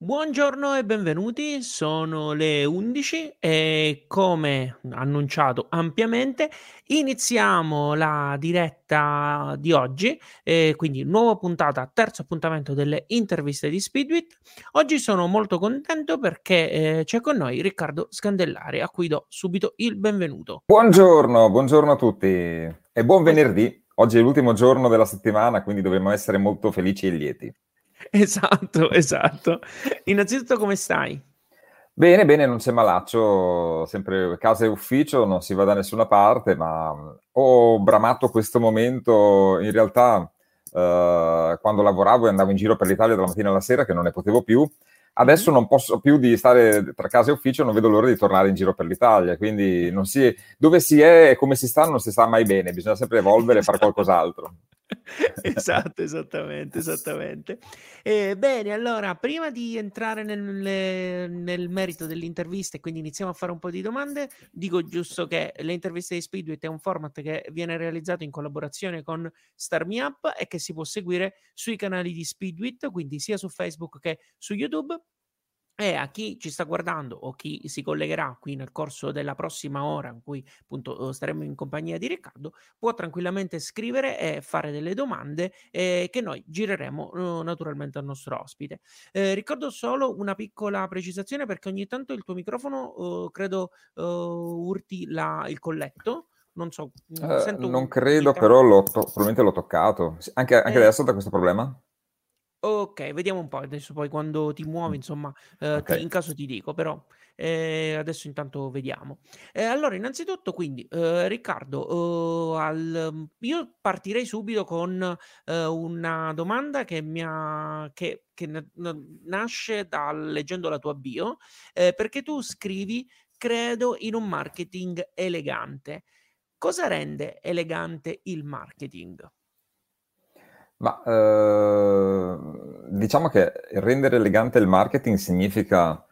Buongiorno e benvenuti, sono le 11 e come annunciato ampiamente iniziamo la diretta di oggi, eh, quindi nuova puntata, terzo appuntamento delle interviste di Speedwit. Oggi sono molto contento perché eh, c'è con noi Riccardo Scandellari a cui do subito il benvenuto. Buongiorno, buongiorno a tutti e buon venerdì. Oggi è l'ultimo giorno della settimana, quindi dovremmo essere molto felici e lieti. Esatto, esatto. Innanzitutto come stai? Bene, bene, non c'è malaccio, sempre casa e ufficio, non si va da nessuna parte, ma ho bramato questo momento in realtà eh, quando lavoravo e andavo in giro per l'Italia dalla mattina alla sera che non ne potevo più. Adesso non posso più di stare tra casa e ufficio, non vedo l'ora di tornare in giro per l'Italia, quindi si, dove si è e come si sta non si sta mai bene, bisogna sempre evolvere e fare qualcos'altro. esatto, esattamente, esattamente. Eh, bene, allora, prima di entrare nel, nel, merito dell'intervista e quindi iniziamo a fare un po' di domande, dico giusto che le interviste di Speedwit è un format che viene realizzato in collaborazione con Starmi Up e che si può seguire sui canali di Speedwit, quindi sia su Facebook che su YouTube. E a chi ci sta guardando o chi si collegherà qui nel corso della prossima ora in cui appunto staremo in compagnia di Riccardo, può tranquillamente scrivere e fare delle domande eh, che noi gireremo eh, naturalmente al nostro ospite. Eh, ricordo solo una piccola precisazione perché ogni tanto il tuo microfono eh, credo eh, urti la, il colletto. Non so, uh, non credo, però l'ho to- probabilmente l'ho toccato. Anche, anche adesso da questo problema? Okay, vediamo un po'. Adesso poi quando ti muovi, insomma, ehm, ti Ok. in caso ti dico, però, ehm, adesso intanto vediamo. Ehm, allora innanzitutto quindi, uhm, Riccardo, uhm, al mhmm, io partirei subito con, una domanda che mi ha che che n n nasce dal leggendo la tua bio, ehm, perché tu scrivi: "Credo in un marketing elegante". Cosa rende elegante il marketing? Ma eh, diciamo che rendere elegante il marketing significa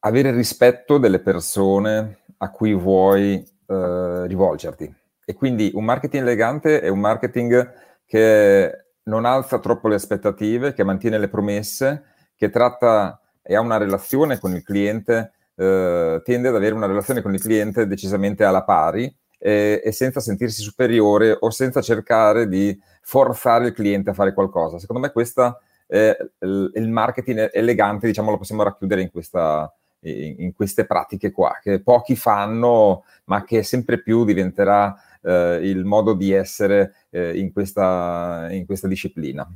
avere rispetto delle persone a cui vuoi eh, rivolgerti. E quindi un marketing elegante è un marketing che non alza troppo le aspettative, che mantiene le promesse, che tratta e ha una relazione con il cliente, eh, tende ad avere una relazione con il cliente decisamente alla pari e, e senza sentirsi superiore o senza cercare di forzare il cliente a fare qualcosa. Secondo me questo è il, marketing elegante, diciamo, lo possiamo racchiudere in, questa, in, queste pratiche qua, che pochi fanno, ma che sempre più diventerà eh, il modo di essere eh, in, questa, in questa disciplina.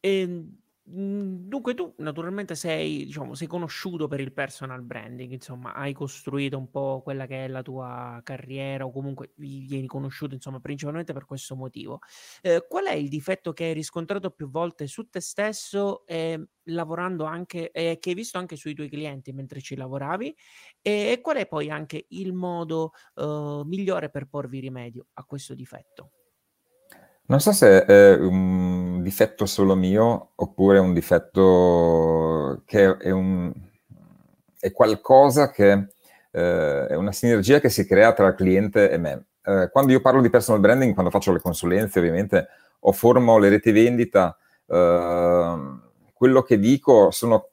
E ehm, dunque tu naturalmente sei diciamo, sei conosciuto per il personal branding, insomma, hai costruito un po' quella che è la tua carriera o comunque vieni conosciuto, insomma, principalmente per questo motivo. Ehm, qual è il difetto che hai riscontrato più volte su te stesso, ehm, lavorando anche e che hai visto anche sui tuoi clienti mentre ci lavoravi? E e qual è poi anche il modo, uhm, migliore per porvi rimedio a questo difetto? Non so se è un difetto solo mio oppure un difetto che è, un, è qualcosa che eh, è una sinergia che si crea tra cliente e me. Eh, quando io parlo di personal branding, quando faccio le consulenze ovviamente o formo le reti vendita, eh, quello che dico sono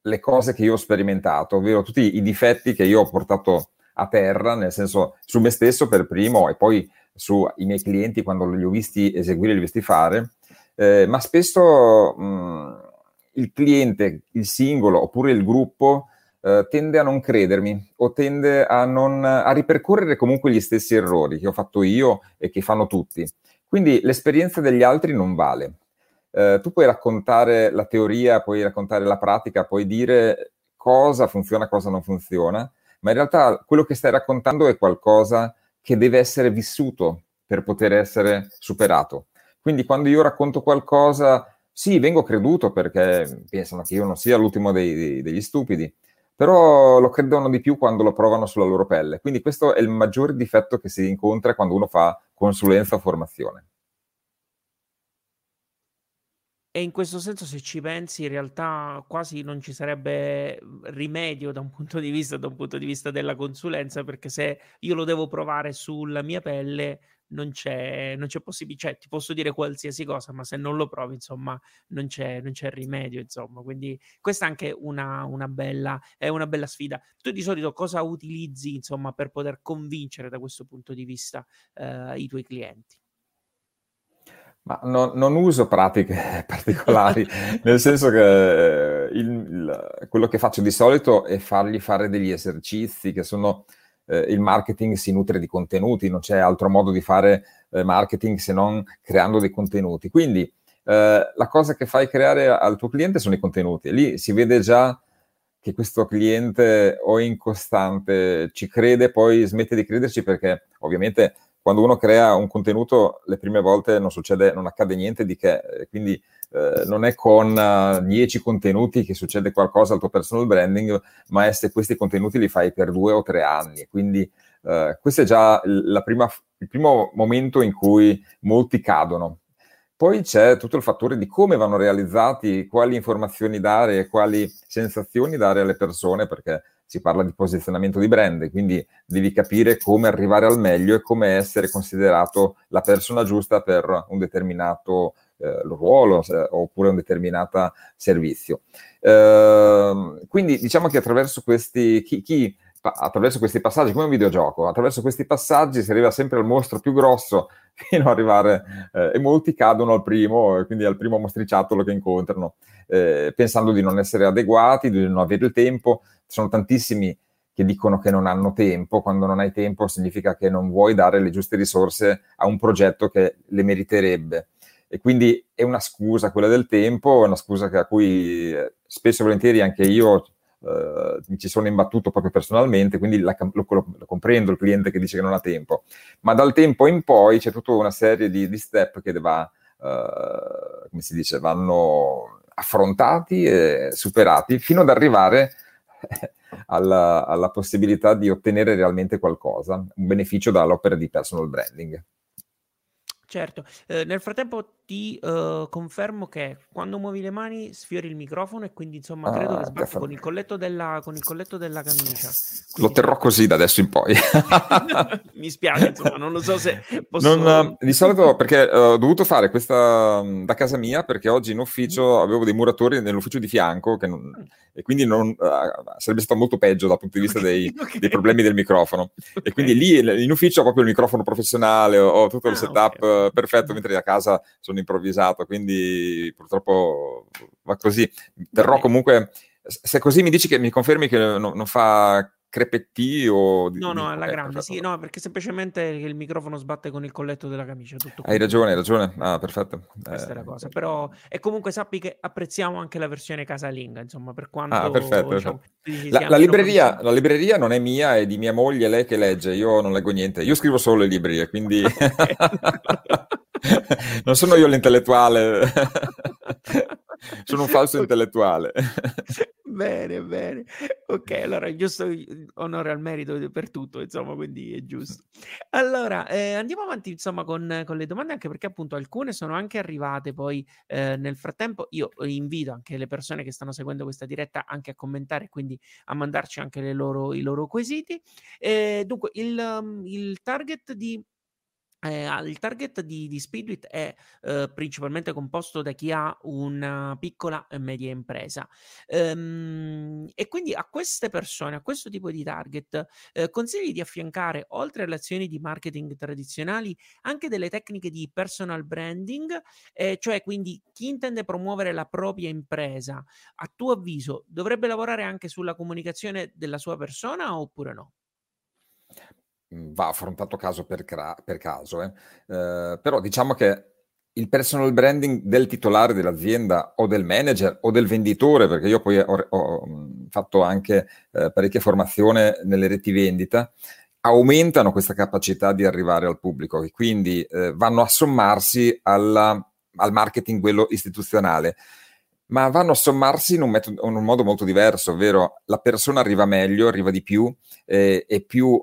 le cose che io ho sperimentato, ovvero tutti i difetti che io ho portato a terra, nel senso su me stesso per primo e poi sui miei clienti quando li ho visti eseguire, li ho visti fare, eh, ma spesso mh, il cliente, il singolo oppure il gruppo eh, tende a non credermi o tende a, non, a ripercorrere comunque gli stessi errori che ho fatto io e che fanno tutti. Quindi l'esperienza degli altri non vale. Eh, tu puoi raccontare la teoria, puoi raccontare la pratica, puoi dire cosa funziona, cosa non funziona, ma in realtà quello che stai raccontando è qualcosa che deve essere vissuto per poter essere superato. Quindi quando io racconto qualcosa, sì, vengo creduto perché pensano che io non sia l'ultimo dei, degli stupidi, però lo credono di più quando lo provano sulla loro pelle. Quindi questo è il maggiore difetto che si incontra quando uno fa consulenza o formazione. E in questo senso, se ci pensi, in realtà quasi non ci sarebbe mhmm, rimedio da un punto di vista, un punto di vista della consulenza, perché se io lo devo provare sulla mia pelle, non c'è, non c'è possibilità, cioè ti posso dire qualsiasi cosa, ma se non lo provi, insomma, non c'è, non c'è rimedio, insomma. Quindi questa è anche una, una, bella, è una bella sfida. Tu di solito cosa utilizzi, insomma, per poter convincere da questo punto di vista eh, i tuoi clienti? Ma non, non uso pratiche particolari, nel senso che il, il, quello che faccio di solito è fargli fare degli esercizi che sono eh, il marketing si nutre di contenuti, non c'è altro modo di fare eh, marketing se non creando dei contenuti. Quindi eh, la cosa che fai creare al tuo cliente sono i contenuti e lì si vede già che questo cliente o è incostante, ci crede, poi smette di crederci perché ovviamente quando uno crea un contenuto le prime volte non succede, non accade niente di che, quindi eh, non è con uh, 10 contenuti che succede qualcosa al tuo personal branding, ma è se questi contenuti li fai per due o tre anni. Quindi eh, questo è già prima, il primo momento in cui molti cadono. Poi c'è tutto il fattore di come vanno realizzati, quali informazioni dare quali sensazioni dare alle persone, perché si parla di posizionamento di brand, quindi devi capire come arrivare al meglio e come essere considerato la persona giusta per un determinato eh, ruolo oppure un determinato servizio. Eh, quindi diciamo che attraverso questi, chi, chi attraverso questi passaggi, come un videogioco, attraverso questi passaggi si arriva sempre al mostro più grosso fino ad arrivare, eh, e molti cadono al primo, quindi al primo mostriciattolo che incontrano, eh, pensando di non essere adeguati, di non avere il tempo, sono tantissimi che dicono che non hanno tempo, quando non hai tempo significa che non vuoi dare le giuste risorse a un progetto che le meriterebbe. E quindi è una scusa quella del tempo, è una scusa a cui eh, spesso e volentieri anche io eh, mi ci sono imbattuto proprio personalmente, quindi la, lo, lo, lo, comprendo il cliente che dice che non ha tempo. Ma dal tempo in poi c'è tutta una serie di, di step che va, eh, come si dice, vanno affrontati e superati fino ad arrivare alla, alla, possibilità di ottenere realmente qualcosa, un beneficio dall'opera di personal branding. Certo, eh, nel frattempo ti uh, confermo che quando muovi le mani sfiori il microfono e quindi insomma credo che ah, sbatti con il colletto della, con il colletto della camicia. Quindi... Lo terrò così da adesso in poi. Mi spiace, insomma, non lo so se posso... Non, di solito perché uh, ho dovuto fare questa um, da casa mia perché oggi in ufficio mm. avevo dei muratori nell'ufficio di fianco non, mm. e quindi non, uh, sarebbe stato molto peggio dal punto di vista dei, okay. dei problemi del microfono. Okay. E quindi lì in ufficio ho proprio il microfono professionale, ho tutto il ah, setup okay. perfetto, mentre a casa sono improvvisato, quindi purtroppo va così. Terrò comunque, se così mi dici che mi confermi che non, non fa crepetti o... No, no, alla eh, grande, sì, no, perché semplicemente il microfono sbatte con il colletto della camicia. Tutto hai ragione, hai ragione, ah, perfetto. Questa eh, è la cosa, però... E comunque sappi che apprezziamo anche la versione casalinga, insomma, per quanto... Ah, perfetto, diciamo, perfetto. La, la, libreria, la, libreria, non è mia, è di mia moglie, lei che legge, io non leggo niente, io scrivo solo le librerie, quindi... non sono io l'intellettuale, sono un falso okay. intellettuale. bene, bene. Ok, allora giusto onore al merito per tutto, insomma, quindi è giusto. Allora, eh, andiamo avanti, insomma, con, con, le domande, anche perché appunto alcune sono anche arrivate poi eh, nel frattempo. Io invito anche le persone che stanno seguendo questa diretta anche a commentare, quindi a mandarci anche loro, i loro quesiti. Eh, dunque, il, il target di Eh, il target di, di Speedwit è eh, principalmente composto da chi ha una piccola e media impresa ehm, e quindi a queste persone, a questo tipo di target, eh, consigli di affiancare oltre alle azioni di marketing tradizionali anche delle tecniche di personal branding, eh, cioè quindi chi intende promuovere la propria impresa, a tuo avviso dovrebbe lavorare anche sulla comunicazione della sua persona oppure no? Mhmm, va affrontato caso per, cra- per caso, eh. Eh, però diciamo che il personal branding del titolare dell'azienda o del manager o del venditore, perché io poi ho, ho mhmm, fatto anche eh, parecchia formazione nelle reti vendita, aumentano questa capacità di arrivare al pubblico e quindi eh, vanno a sommarsi alla, al marketing quello istituzionale ma vanno a sommarsi in un, metodo, in un, modo molto diverso, ovvero la persona arriva meglio, arriva di più, eh, è più,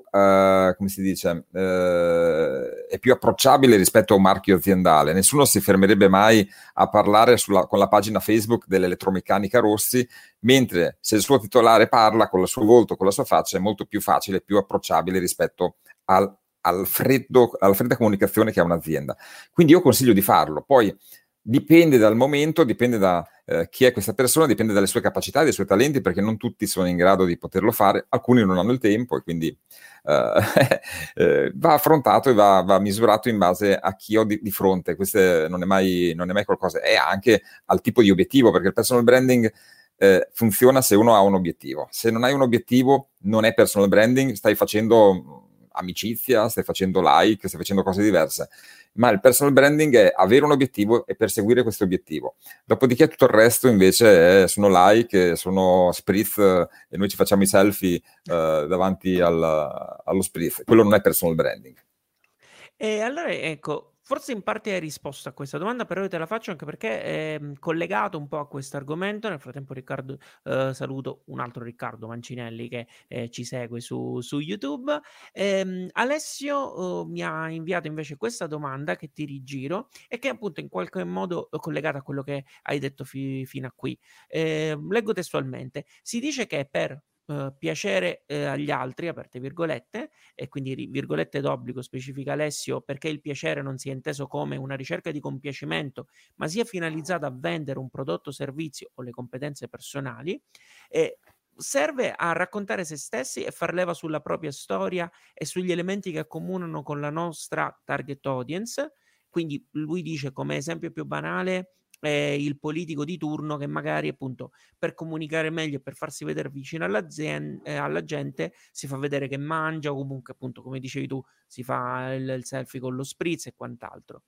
si dice, uh, è più approcciabile rispetto a un marchio aziendale. Nessuno si fermerebbe mai a parlare sulla, con la pagina Facebook dell'elettromeccanica Rossi, mentre se il suo titolare parla con il suo volto, con la sua faccia, è molto più facile, più approcciabile rispetto al, al freddo, alla fredda comunicazione che ha un'azienda. Quindi io consiglio di farlo. Poi dipende dal momento, dipende da eh, chi è questa persona, dipende dalle sue capacità, dai suoi talenti, perché non tutti sono in grado di poterlo fare, alcuni non hanno il tempo e quindi eh, eh, va affrontato e va, va, misurato in base a chi ho di, di fronte. Questo non è, mai, non è mai qualcosa, è anche al tipo di obiettivo, perché il personal branding eh, funziona se uno ha un obiettivo. Se non hai un obiettivo, non è personal branding, stai facendo amicizia, stai facendo like, stai facendo cose diverse ma il personal branding è avere un obiettivo e perseguire questo obiettivo. Dopodiché tutto il resto invece è, sono like, sono spritz e noi ci facciamo i selfie eh, davanti al, allo spritz. Quello non è personal branding. E allora ecco, Forse in parte hai risposto a questa domanda, però io te la faccio anche perché è mm, collegato un po' a questo argomento. Nel frattempo, Riccardo, eh, saluto un altro Riccardo Mancinelli che eh, ci segue su, su YouTube. Ehm, Alessio eh, mi ha inviato invece questa domanda che ti rigiro e che è appunto in qualche modo collegata a quello che hai detto fi- fino a qui. Ehm, leggo testualmente: Si dice che per Uh, piacere uh, agli altri, aperte virgolette, e quindi virgolette d'obbligo specifica Alessio, perché il piacere non sia inteso come una ricerca di compiacimento, ma sia finalizzata a vendere un prodotto, servizio o le competenze personali, e serve a raccontare se stessi e far leva sulla propria storia e sugli elementi che accomunano con la nostra target audience. Quindi lui dice come esempio più banale eh, il politico di turno che magari appunto per comunicare meglio e per farsi vedere vicino eh, alla gente si fa vedere che mangia o comunque appunto come dicevi tu si fa il, il selfie con lo spritz e quant'altro.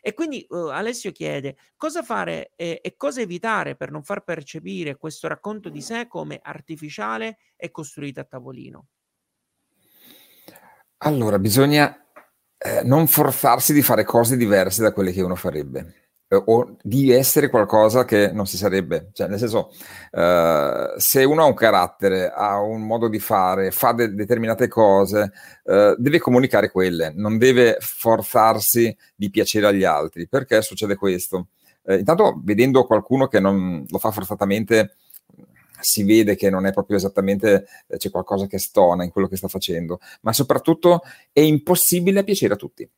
E quindi uh, Alessio chiede cosa fare eh, e cosa evitare per non far percepire questo racconto di sé come artificiale e costruito a tavolino. Allora, bisogna eh, non forzarsi di fare cose diverse da quelle che uno farebbe o di essere qualcosa che non si sarebbe. Cioè, nel senso, eh, se uno ha un carattere, ha un modo di fare, fa de- determinate cose, eh, deve comunicare quelle, non deve forzarsi di piacere agli altri. Perché succede questo? Eh, intanto, vedendo qualcuno che non lo fa forzatamente, si vede che non è proprio esattamente, eh, c'è qualcosa che stona in quello che sta facendo, ma soprattutto è impossibile piacere a tutti.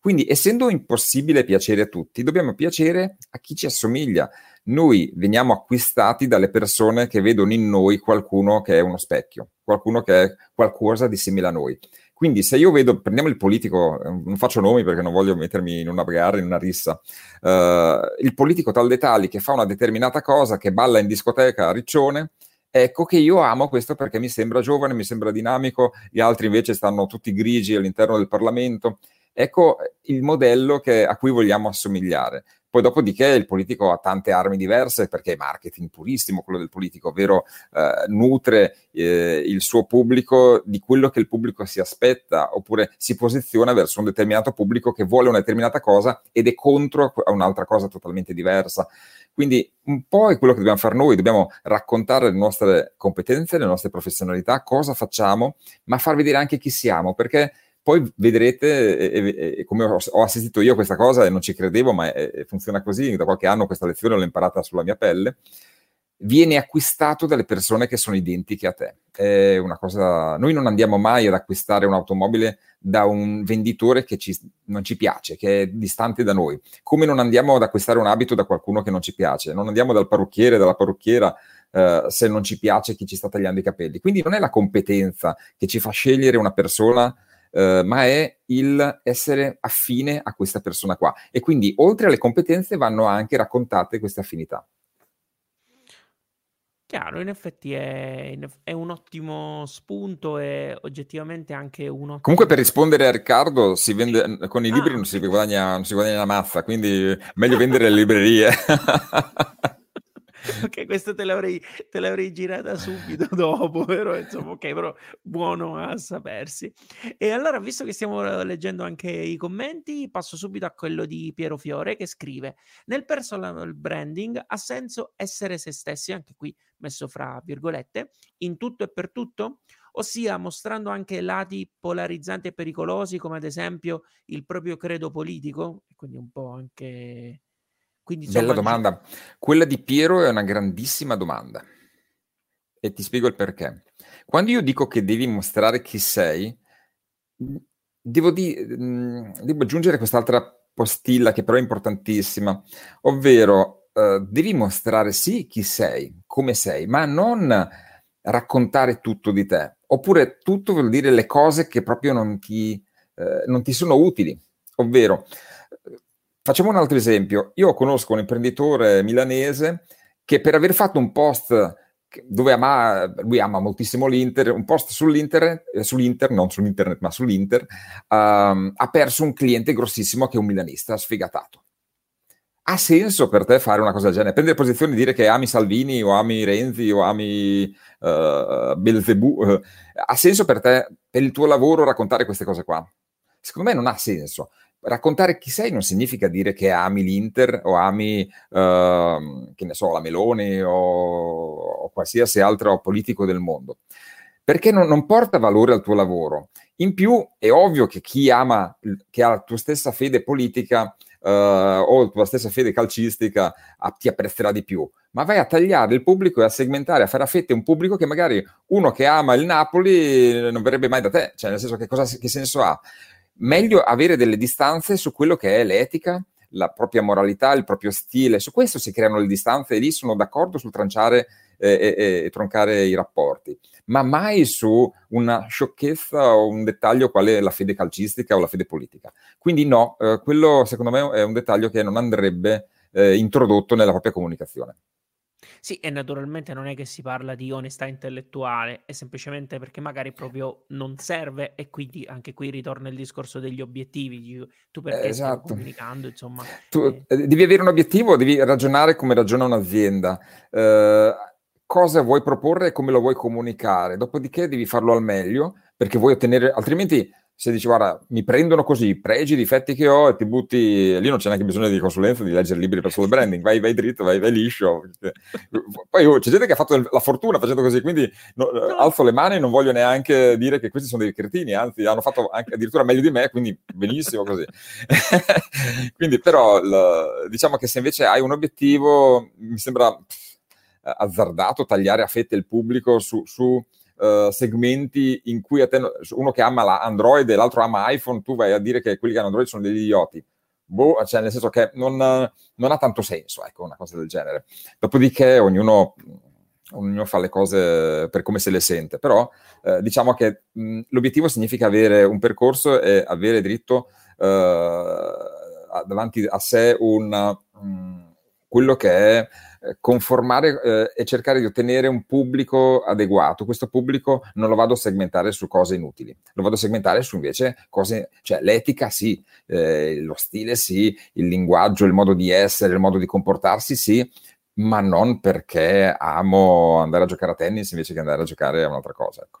Quindi, essendo impossibile piacere a tutti, dobbiamo piacere a chi ci assomiglia. Noi veniamo acquistati dalle persone che vedono in noi qualcuno che è uno specchio, qualcuno che è qualcosa di simile a noi. Quindi se io vedo, prendiamo il politico, eh, non faccio nomi perché non voglio mettermi in una gara, in una rissa, uh, il politico tal dei tali che fa una determinata cosa, che balla in discoteca a Riccione, ecco che io amo questo perché mi sembra giovane, mi sembra dinamico, gli altri invece stanno tutti grigi all'interno del Parlamento. Ecco il modello che, a cui vogliamo assomigliare. Poi dopodiché il politico ha tante armi diverse perché è marketing purissimo quello del politico, ovvero eh, nutre eh, il suo pubblico di quello che il pubblico si aspetta oppure si posiziona verso un determinato pubblico che vuole una determinata cosa ed è contro a un'altra cosa totalmente diversa. Quindi un po' è quello che dobbiamo fare noi, dobbiamo raccontare le nostre competenze, le nostre professionalità, cosa facciamo, ma far vedere anche chi siamo, perché poi vedrete, e, e, come ho, assistito io a questa cosa e non ci credevo, ma è, funziona così, da qualche anno questa lezione l'ho imparata sulla mia pelle, viene acquistato dalle persone che sono identiche a te. È una cosa... Noi non andiamo mai ad acquistare un'automobile da un venditore che ci, non ci piace, che è distante da noi, come non andiamo ad acquistare un abito da qualcuno che non ci piace, non andiamo dal parrucchiere, dalla parrucchiera eh, se non ci piace chi ci sta tagliando i capelli. Quindi non è la competenza che ci fa scegliere una persona Uh, ma è il essere affine a questa persona qua. E quindi oltre alle competenze vanno anche raccontate queste affinità. Chiaro, in effetti è, è un ottimo spunto e oggettivamente anche un ottimo... Comunque per rispondere a Riccardo, si vende, con i libri ah. non, si guadagna, non si guadagna una mazza, quindi meglio vendere le librerie. ok, questo te l'avrei, te l'avrei girata subito dopo, però insomma, ok, però buono a sapersi. E allora, visto che stiamo leggendo anche i commenti, passo subito a quello di Piero Fiore che scrive: Nel personal branding ha senso essere se stessi, anche qui messo fra virgolette, in tutto e per tutto? Ossia mostrando anche lati polarizzanti e pericolosi, come ad esempio il proprio credo politico, quindi un po' anche quindi, Bella domanda. Quella di Piero è una grandissima domanda. E ti spiego il perché. Quando io dico che devi mostrare chi sei, devo, di, devo aggiungere quest'altra postilla che però è importantissima, ovvero uh, devi mostrare sì chi sei, come sei, ma non raccontare tutto di te. Oppure tutto vuol dire le cose che proprio non ti, uh, non ti sono utili. Ovvero, Facciamo un altro esempio. Io conosco un imprenditore milanese che per aver fatto un post dove ama, lui ama moltissimo l'Inter, un post sull'Inter, eh, sull'Inter non sull'internet ma sull'Inter, um, ha perso un cliente grossissimo che è un milanista sfigatato. Ha senso per te fare una cosa del genere? Prendere posizione e dire che ami Salvini o ami Renzi o ami uh, Belzebù? Uh, ha senso per te, per il tuo lavoro, raccontare queste cose qua? Secondo me non ha senso raccontare chi sei non significa dire che ami l'Inter o ami, uh, che ne so, la Meloni o, o, qualsiasi altro politico del mondo, perché non, non, porta valore al tuo lavoro. In più è ovvio che chi ama, che ha la tua stessa fede politica uh, o la tua stessa fede calcistica uh, ti apprezzerà di più, ma vai a tagliare il pubblico e a segmentare, a fare a fette un pubblico che magari uno che ama il Napoli non verrebbe mai da te, cioè nel senso che, cosa, che senso ha? Meglio avere delle distanze su quello che è l'etica, la propria moralità, il proprio stile. Su questo si creano le distanze e lì sono d'accordo sul tranciare eh, e, e, troncare i rapporti, ma mai su una sciocchezza o un dettaglio quale la fede calcistica o la fede politica. Quindi no, eh, quello secondo me è un dettaglio che non andrebbe eh, introdotto nella propria comunicazione. Sì, e naturalmente non è che si parla di onestà intellettuale, è semplicemente perché magari proprio non serve e quindi anche qui ritorna il discorso degli obiettivi. Tu perché eh, esatto. stai comunicando, insomma. Tu eh. eh. devi avere un obiettivo, devi ragionare come ragiona un'azienda. Eh, cosa vuoi proporre e come lo vuoi comunicare. Dopodiché devi farlo al meglio perché vuoi ottenere, altrimenti se dici guarda mi prendono così i pregi, i difetti che ho e ti butti lì non c'è neanche bisogno di consulenza di leggere libri per solo branding vai, vai dritto, vai, vai liscio poi oh, c'è gente che ha fatto la fortuna facendo così quindi no, no. alzo le mani e non voglio neanche dire che questi sono dei cretini anzi hanno fatto anche addirittura meglio di me quindi benissimo così quindi però l, diciamo che se invece hai un obiettivo mi sembra azzardato tagliare a fette il pubblico su, su uh, segmenti in cui te, uno che ama Android e l'altro ama iPhone, tu vai a dire che quelli che hanno Android sono degli idioti. Boh, cioè nel senso che non, non ha tanto senso, ecco, una cosa del genere. Dopodiché ognuno ognuno fa le cose per come se le sente, però eh, diciamo che mh, l'obiettivo significa avere un percorso e avere diritto eh, davanti a sé un, mh, quello che è eh, conformare eh, e cercare di ottenere un pubblico adeguato. Questo pubblico non lo vado a segmentare su cose inutili, lo vado a segmentare su invece cose, cioè l'etica sì, eh, lo stile sì, il linguaggio, il modo di essere, il modo di comportarsi sì, ma non perché amo andare a giocare a tennis invece che andare a giocare a un'altra cosa. Ecco.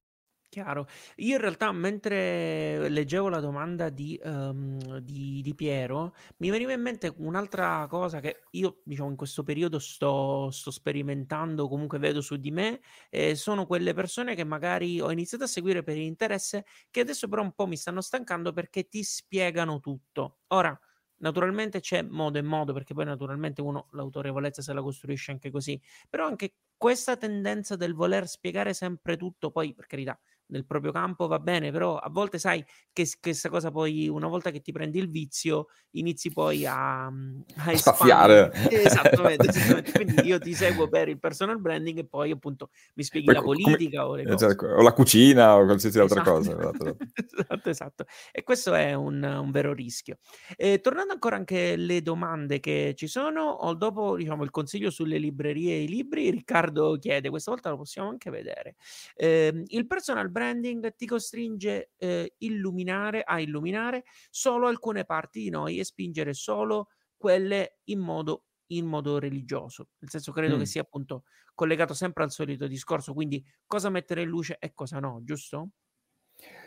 Chiaro. Io in realtà mentre leggevo la domanda di, ehm, di, di Piero, mi veniva in mente un'altra cosa che io, diciamo, in questo periodo sto, sto sperimentando, comunque vedo su di me, eh, sono quelle persone che magari ho iniziato a seguire per interesse, che adesso però un po' mi stanno stancando perché ti spiegano tutto. Ora, naturalmente c'è modo e modo, perché poi naturalmente uno l'autorevolezza se la costruisce anche così, però anche questa tendenza del voler spiegare sempre tutto, poi per carità nel proprio campo va bene, però a volte sai che questa cosa poi, una volta che ti prendi il vizio, inizi poi a, mhmm, a, a spaziare. Esattamente, esattamente, Quindi io ti seguo per il personal branding e poi appunto mi spieghi poi, la politica come, o, cose. o la cucina o qualsiasi esatto. altra cosa. Esatto. esatto, esatto, esatto. E questo è un, un vero rischio. E, tornando ancora anche alle domande che ci sono, ho dopo diciamo, il consiglio sulle librerie e i libri, Riccardo chiede, questa volta lo possiamo anche vedere, eh, il personal branding branding ti costringe eh, illuminare, a illuminare solo alcune parti di noi e spingere solo quelle in modo, in modo religioso. Nel senso, credo mm. che sia appunto collegato sempre al solito discorso, quindi cosa mettere in luce e cosa no, giusto?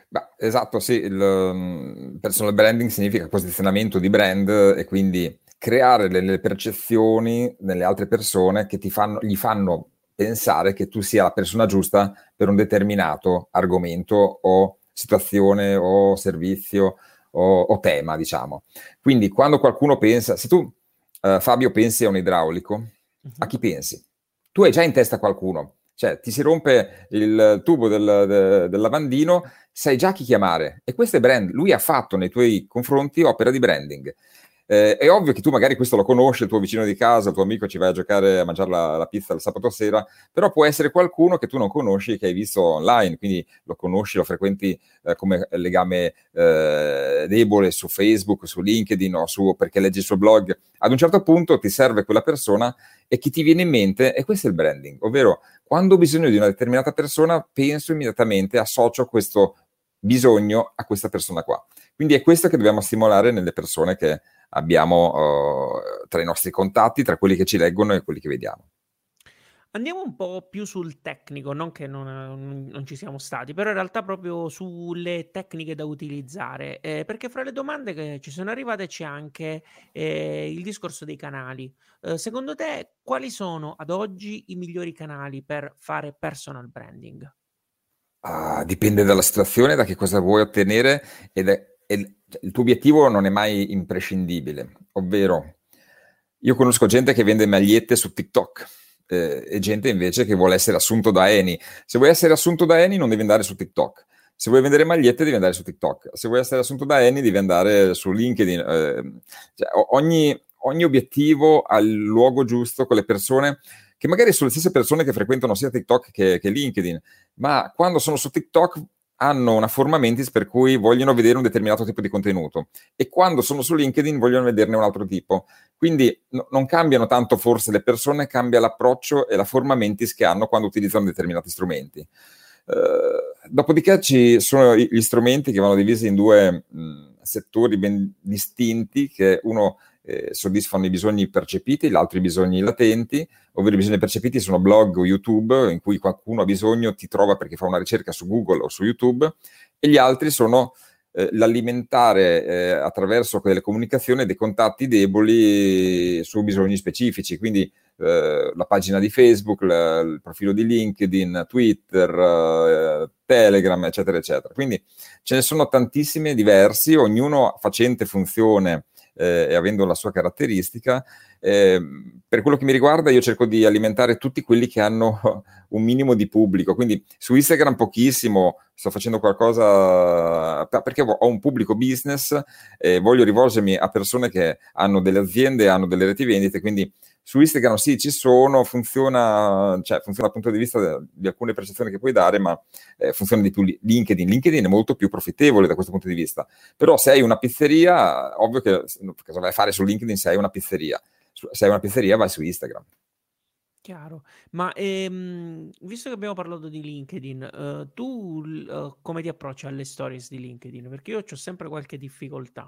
Beh, esatto, sì, il um, personal branding significa posizionamento di brand e quindi creare delle percezioni nelle altre persone che ti fanno, gli fanno pensare che tu sia la persona giusta per un determinato argomento o situazione o servizio o, o tema, diciamo. Quindi quando qualcuno pensa, se tu uh, Fabio pensi a un idraulico, uh-huh. a chi pensi? Tu hai già in testa qualcuno, cioè ti si rompe il tubo del, de, del lavandino, sai già chi chiamare e questo è brand. Lui ha fatto nei tuoi confronti opera di branding. Eh, è ovvio che tu magari questo lo conosci, il tuo vicino di casa, il tuo amico ci vai a giocare a mangiare la, la, pizza il sabato sera, però può essere qualcuno che tu non conosci, che hai visto online, quindi lo conosci, lo frequenti eh, come legame eh, debole su Facebook, su LinkedIn o su, perché leggi il suo blog. Ad un certo punto ti serve quella persona e chi ti viene in mente, e questo è il branding, ovvero quando ho bisogno di una determinata persona, penso immediatamente, associo questo bisogno a questa persona qua. Quindi è questo che dobbiamo stimolare nelle persone che abbiamo uh, tra i nostri contatti, tra quelli che ci leggono e quelli che vediamo. Andiamo un po' più sul tecnico, non che non, non ci siamo stati, però in realtà proprio sulle tecniche da utilizzare, eh, perché fra le domande che ci sono arrivate c'è anche eh, il discorso dei canali. Eh, secondo te quali sono ad oggi i migliori canali per fare personal branding? Ah, dipende dalla situazione, da che cosa vuoi ottenere ed è il tuo obiettivo non è mai imprescindibile, ovvero io conosco gente che vende magliette su TikTok eh, e gente invece che vuole essere assunto da Eni. Se vuoi essere assunto da Eni non devi andare su TikTok. Se vuoi vendere magliette devi andare su TikTok. Se vuoi essere assunto da Eni devi andare su LinkedIn. Eh, cioè, ogni, ogni obiettivo il luogo giusto con le persone che magari sono le stesse persone che frequentano sia TikTok che, che LinkedIn, ma quando sono su TikTok hanno una forma mentis per cui vogliono vedere un determinato tipo di contenuto e quando sono su LinkedIn vogliono vederne un altro tipo. Quindi no, non cambiano tanto forse le persone, cambia l'approccio e la forma mentis che hanno quando utilizzano determinati strumenti. Uh, dopodiché ci sono gli strumenti che vanno divisi in due mh, settori ben distinti, che uno eh, soddisfano i bisogni percepiti, l'altro i bisogni latenti, ovvero i bisogni percepiti sono blog o YouTube in cui qualcuno ha bisogno, ti trova perché fa una ricerca su Google o su YouTube, e gli altri sono eh, l'alimentare eh, attraverso quelle comunicazioni dei contatti deboli su bisogni specifici, quindi eh, la pagina di Facebook, la, il profilo di LinkedIn, Twitter, eh, Telegram, eccetera, eccetera. Quindi ce ne sono tantissimi diversi, ognuno facente funzione eh, e avendo la sua caratteristica. Eh, per quello che mi riguarda, io cerco di alimentare tutti quelli che hanno un minimo di pubblico. Quindi su Instagram pochissimo, sto facendo qualcosa perché ho un pubblico business e voglio rivolgermi a persone che hanno delle aziende, hanno delle reti vendite, quindi su Instagram sì, ci sono, funziona, cioè, funziona dal punto di vista di alcune percezioni che puoi dare, ma eh, funziona di più LinkedIn. LinkedIn è molto più profittevole da questo punto di vista. Però se hai una pizzeria, ovvio che cosa vai a fare su LinkedIn se hai una pizzeria? Se hai una pizzeria vai su Instagram. Chiaro. Ma, ehm, visto che abbiamo parlato di LinkedIn, uhm, tu uhm, come ti approcci alle stories di LinkedIn? Perché io c'ho sempre qualche difficoltà.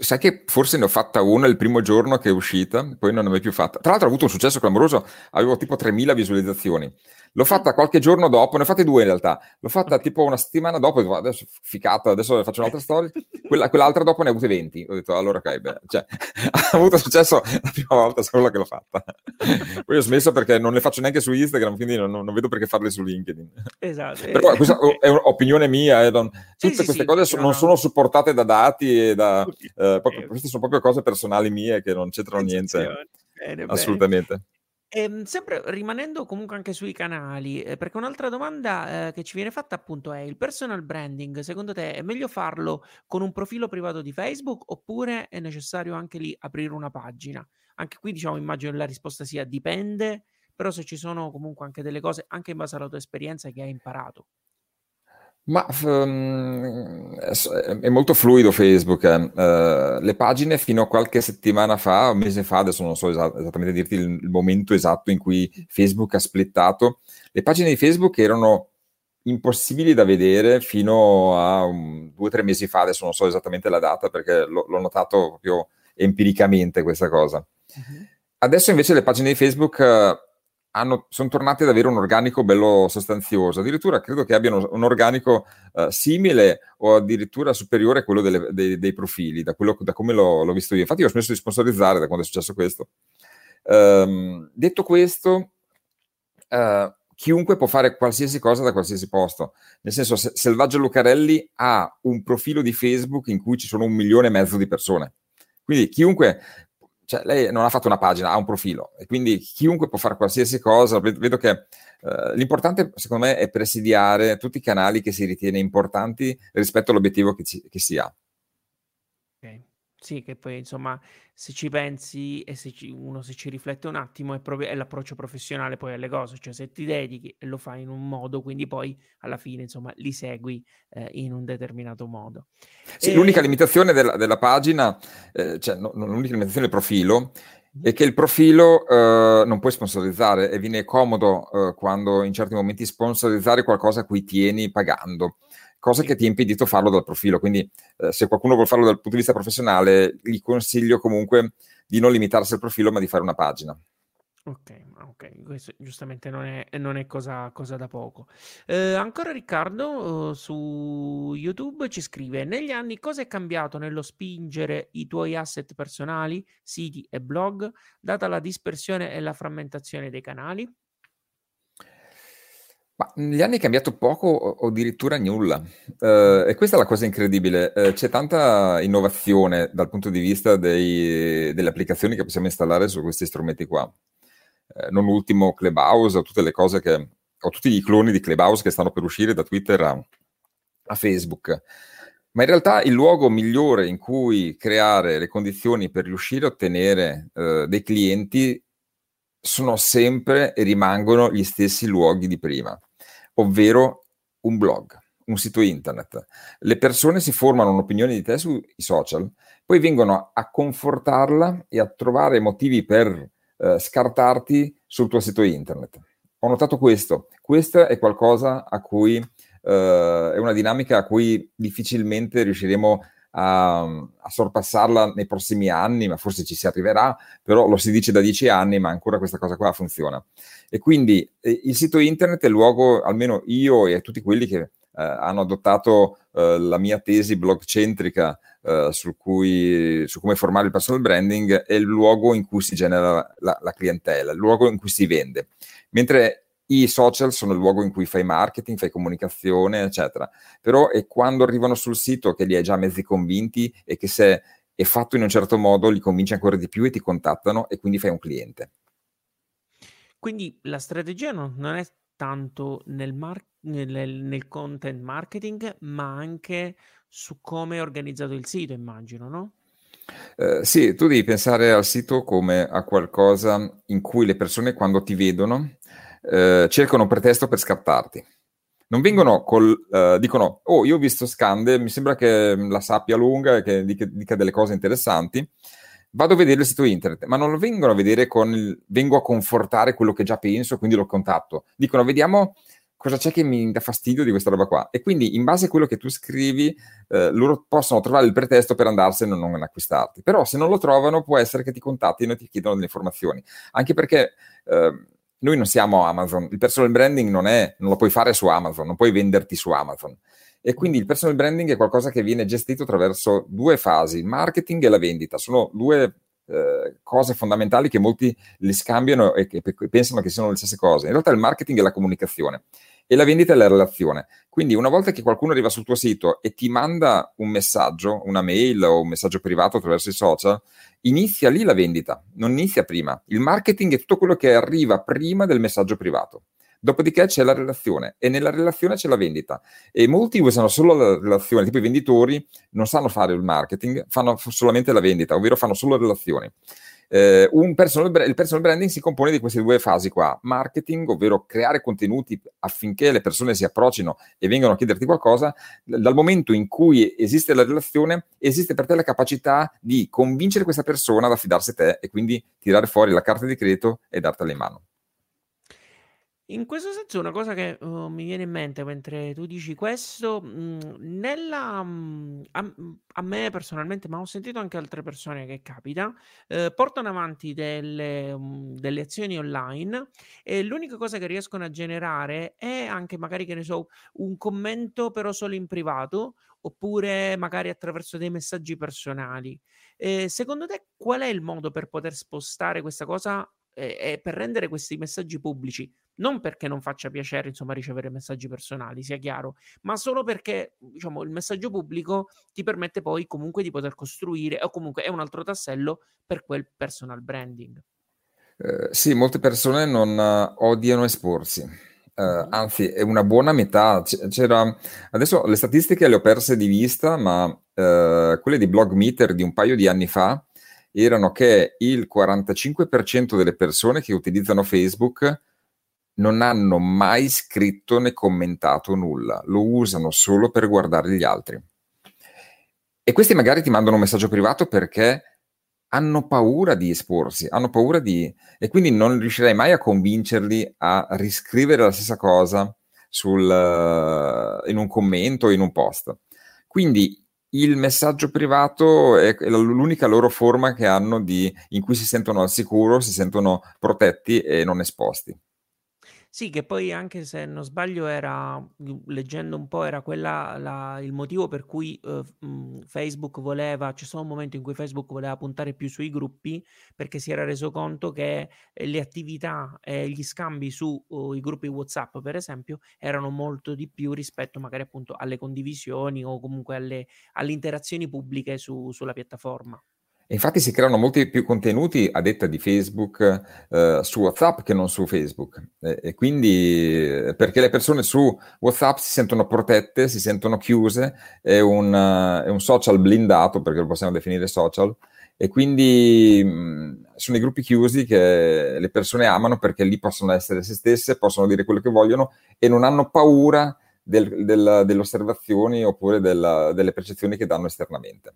sai che forse ne ho fatta una il primo giorno che è uscita, poi non ne ho mai più fatta. Tra l'altro ha avuto un successo clamoroso, avevo tipo 3000 visualizzazioni. L'ho fatta qualche giorno dopo, ne ho fatte due in realtà. L'ho fatta okay. tipo una settimana dopo, ho adesso ficata, adesso faccio un'altra storia. Quella, quell'altra dopo ne ho avute 20. Ho detto, allora ok, beh, cioè, ha avuto successo la prima volta solo che l'ho fatta. Poi ho smesso perché non le faccio neanche su Instagram, quindi non, non vedo perché farle su LinkedIn. Esatto. Però questa è un'opinione mia, eh, non, tutte sì, queste sì, cose sì, non no. sono supportate da dati e da... Eh, proprio, queste sono proprio cose personali mie che non c'entrano niente. Bene, assolutamente. Bene. Ehm, sempre rimanendo comunque anche sui canali, ehm, perché un'altra domanda, ehm, che ci viene fatta appunto è: il personal branding secondo te è meglio farlo con un profilo privato di Facebook oppure è necessario anche lì aprire una pagina? Anche qui diciamo immagino la risposta sia dipende, però se ci sono comunque anche delle cose, anche in base alla tua esperienza che hai imparato. Ma um, è molto fluido Facebook. Eh. Uh, le pagine fino a qualche settimana fa, un mese fa, adesso non so esatt- esattamente dirti il, il, momento esatto in cui Facebook ha splittato, le pagine di Facebook erano impossibili da vedere fino a um, due o tre mesi fa, adesso non so esattamente la data perché l'ho, l'ho notato proprio empiricamente questa cosa. Adesso invece le pagine di Facebook... Uh, hanno, sono tornati ad avere un organico bello sostanzioso. Addirittura credo che abbiano un organico uh, simile o addirittura superiore a quello delle, dei, dei, profili, da, quello, da come l'ho, l'ho, visto io. Infatti, io ho smesso di sponsorizzare da quando è successo questo. Um, detto questo, uh, chiunque può fare qualsiasi cosa da qualsiasi posto. Nel senso, se, Selvaggio Lucarelli ha un profilo di Facebook in cui ci sono un milione e mezzo di persone. Quindi chiunque cioè, lei non ha fatto una pagina, ha un profilo e quindi chiunque può fare qualsiasi cosa. Vedo che eh, l'importante, secondo me, è presidiare tutti i canali che si ritiene importanti rispetto all'obiettivo che, ci, che si ha. Ok. Sì, che poi insomma, se ci pensi e se ci, uno se ci riflette un attimo, è proprio è l'approccio professionale poi alle cose, cioè se ti dedichi e lo fai in un modo, quindi poi alla fine insomma li segui eh, in un determinato modo. Sì, e... l'unica limitazione della, della pagina, eh, cioè no, l'unica limitazione del profilo è che il profilo eh, non puoi sponsorizzare e viene comodo eh, quando in certi momenti sponsorizzare qualcosa a cui tieni pagando cosa che ti ha impedito farlo dal profilo. Quindi eh, se qualcuno vuole farlo dal punto di vista professionale, gli consiglio comunque di non limitarsi al profilo, ma di fare una pagina. Ok, ok, questo giustamente non è, non è cosa, cosa, da poco. Eh, ancora Riccardo uh, su YouTube ci scrive: Negli anni cosa è cambiato nello spingere i tuoi asset personali, siti e blog, data la dispersione e la frammentazione dei canali? Ma negli anni è cambiato poco o addirittura nulla. Uh, e questa è la cosa incredibile. Uh, c'è tanta innovazione dal punto di vista dei, delle applicazioni che possiamo installare su questi strumenti qua. Uh, non ultimo Clubhouse o tutte le cose che... o tutti i cloni di Clubhouse che stanno per uscire da Twitter a, a Facebook. Ma in realtà il luogo migliore in cui creare le condizioni per riuscire a ottenere dei clienti sono sempre e rimangono gli stessi luoghi di prima ovvero un blog, un sito internet. Le persone si formano un'opinione di te sui social, poi vengono a confortarla e a trovare motivi per eh, scartarti sul tuo sito internet. Ho notato questo, questa è qualcosa a cui eh, è una dinamica a cui difficilmente riusciremo a a, a, sorpassarla nei prossimi anni, ma forse ci si arriverà, però lo si dice da dieci anni, ma ancora questa cosa qua funziona. E quindi eh, il sito internet è il luogo, almeno io e tutti quelli che eh, hanno adottato eh, la mia tesi blogcentrica eh, su, cui, su come formare il personal branding, è il luogo in cui si genera la, la clientela, il luogo in cui si vende. Mentre i social sono il luogo in cui fai marketing, fai comunicazione, eccetera. Però è quando arrivano sul sito che li hai già mezzi convinti e che se è fatto in un certo modo li convinci ancora di più e ti contattano e quindi fai un cliente. Quindi la strategia non, non è tanto nel, mar- nel, nel content marketing, ma anche su come è organizzato il sito, immagino, no? Uh, sì, tu devi pensare al sito come a qualcosa in cui le persone quando ti vedono uh, cercano un pretesto per scattarti. Non vengono col... Uh, dicono, oh, io ho visto Scande, mi sembra che la sappia lunga e che dica, dica delle cose interessanti, vado a vedere il sito internet, ma non lo vengono a vedere con il... vengo a confortare quello che già penso, quindi lo contatto. Dicono, vediamo cosa c'è che mi dà fastidio di questa roba qua. E quindi in base a quello che tu scrivi, eh, loro possono trovare il pretesto per andarsene e non acquistarti. Però se non lo trovano, può essere che ti contattino e ti chiedono delle informazioni. Anche perché eh, noi non siamo Amazon, il personal branding non è, non lo puoi fare su Amazon, non puoi venderti su Amazon. E quindi il personal branding è qualcosa che viene gestito attraverso due fasi, il marketing e la vendita. Sono due eh, cose fondamentali che molti li scambiano e che pensano che siano le stesse cose. In realtà il marketing è la comunicazione e la vendita è la relazione. Quindi una volta che qualcuno arriva sul tuo sito e ti manda un messaggio, una mail o un messaggio privato attraverso i social, inizia lì la vendita, non inizia prima. Il marketing è tutto quello che arriva prima del messaggio privato. Dopodiché c'è la relazione e nella relazione c'è la vendita. E molti usano solo la relazione, tipo i venditori non sanno fare il marketing, fanno solamente la vendita, ovvero fanno solo relazioni. Eh, personal, il personal branding si compone di queste due fasi qua, marketing, ovvero creare contenuti affinché le persone si approccino e vengano a chiederti qualcosa, dal momento in cui esiste la relazione, esiste per te la capacità di convincere questa persona ad affidarsi a te e quindi tirare fuori la carta di credito e dartela in mano. In questo senso una cosa che, uhm, mi viene in mente mentre tu dici questo, mhmm, nella mhmm, a mhmm, a me personalmente, ma ho sentito anche altre persone che capita, ehm, portano avanti delle mhmm, delle azioni online e l'unica cosa che riescono a generare è anche magari, che ne so, un commento però solo in privato, oppure magari attraverso dei messaggi personali. Ehm, secondo te qual è il modo per poter spostare questa cosa, e e per rendere questi messaggi pubblici non perché non faccia piacere, insomma, ricevere messaggi personali, sia chiaro, ma solo perché, diciamo, il messaggio pubblico ti permette poi comunque di poter costruire, o comunque è un altro tassello per quel personal branding. Eh, sì, molte persone non uh, odiano esporsi. Uh, anzi, è una buona metà. C'era, adesso le statistiche le ho perse di vista, ma uh, quelle di Blog Meter di un paio di anni fa erano che il 45% delle persone che utilizzano Facebook non hanno mai scritto né commentato nulla, lo usano solo per guardare gli altri. E questi magari ti mandano un messaggio privato perché hanno paura di esporsi, hanno paura di... e quindi non riuscirai mai a convincerli a riscrivere la stessa cosa sul, in un commento in un post. Quindi il messaggio privato è l'unica loro forma che hanno di, in cui si sentono al sicuro, si sentono protetti e non esposti. Sì, che poi anche se non sbaglio era, mhmm, leggendo un po', era quella la il motivo per cui, mhmm, Facebook voleva c'è stato un momento in cui Facebook voleva puntare più sui gruppi, perché si era reso conto che, ehm, le attività e gli scambi su, uhm, gruppi WhatsApp, per esempio, erano molto di più rispetto magari appunto alle condivisioni o comunque alle alle interazioni pubbliche su sulla piattaforma. Infatti si creano molti più contenuti a detta di Facebook eh, su WhatsApp che non su Facebook. E, e quindi eh, perché le persone su WhatsApp si sentono protette, si sentono chiuse, è un, uh, è un social blindato, perché lo possiamo definire social, e quindi mh, sono i gruppi chiusi che le persone amano perché lì possono essere se stesse, possono dire quello che vogliono e non hanno paura del, del, delle osservazioni oppure della, delle percezioni che danno esternamente.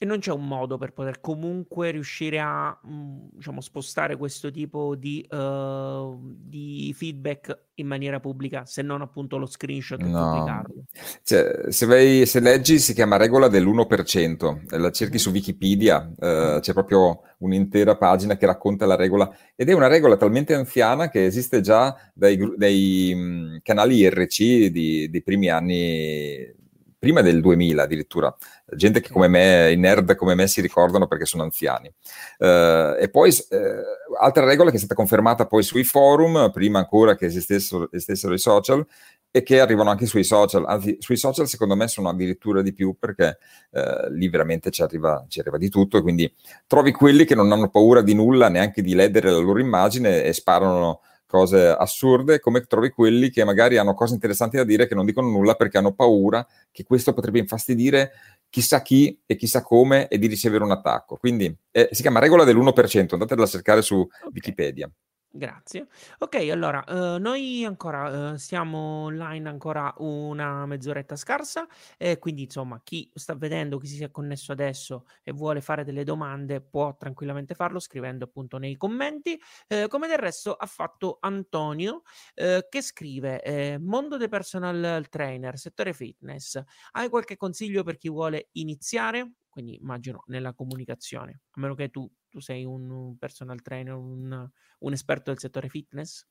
E non c'è un modo per poter comunque riuscire a, mhmm, diciamo, spostare questo tipo di, uhm, di feedback in maniera pubblica, se non appunto lo screenshot e No, pubblicarlo. cioè, se vai, se leggi si chiama regola dell'1%, la cerchi Mh-mh. su Wikipedia, eh, c'è proprio un'intera pagina che racconta la regola ed è una regola talmente anziana che esiste già dai, dai, mh, canali IRC di- dei primi anni prima del 2000 addirittura, gente che come me, i nerd come me si ricordano perché sono anziani. Uh, e poi uh, altra regola che è stata confermata poi sui forum, prima ancora che esistessero, esistessero i social, e che arrivano anche sui social, anzi sui social secondo me sono addirittura di più perché eh, lì veramente ci arriva, ci arriva, di tutto e quindi trovi quelli che non hanno paura di nulla, neanche di ledere la loro immagine e sparano cose assurde, come trovi quelli che magari hanno cose interessanti da dire che non dicono nulla perché hanno paura che questo potrebbe infastidire chissà chi e chissà come e di ricevere un attacco. Quindi eh, si chiama regola dell'1%, andatela a cercare su okay. Wikipedia. Grazie. Ok, allora, eh, noi ancora eh, siamo online ancora una mezz'oretta scarsa, e quindi insomma chi sta vedendo, chi si è connesso adesso e vuole fare delle domande può tranquillamente farlo scrivendo appunto nei commenti, eh, come del resto ha fatto Antonio eh, che scrive eh, mondo dei personal trainer, settore fitness, hai qualche consiglio per chi vuole iniziare? Quindi immagino nella comunicazione, a meno che tu, tu sei un personal trainer, un un esperto del settore fitness?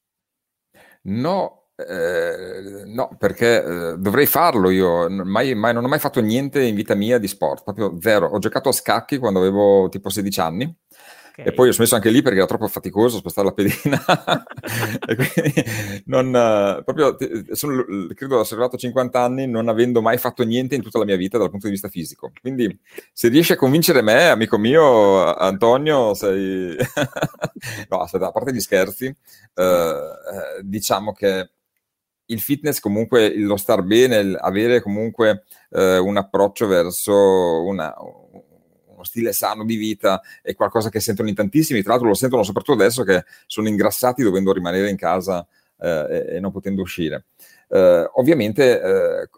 No, eh, no, perché eh, dovrei farlo io. Mai, mai, non ho mai fatto niente in vita mia di sport, proprio zero. Ho giocato a scacchi quando avevo tipo 16 anni Okay. E poi ho smesso anche lì perché era troppo faticoso spostare la pedina. e quindi non, proprio, sono, credo arrivato a 50 anni non avendo mai fatto niente in tutta la mia vita dal punto di vista fisico. Quindi se riesci a convincere me, amico mio, Antonio, sei... no, aspetta, a parte gli scherzi, eh, eh, diciamo che il fitness comunque, lo star bene, avere comunque eh, un approccio verso una uno stile sano di vita è qualcosa che sentono in tantissimi, tra l'altro lo sentono soprattutto adesso che sono ingrassati dovendo rimanere in casa eh, e, non potendo uscire. Eh, ovviamente eh,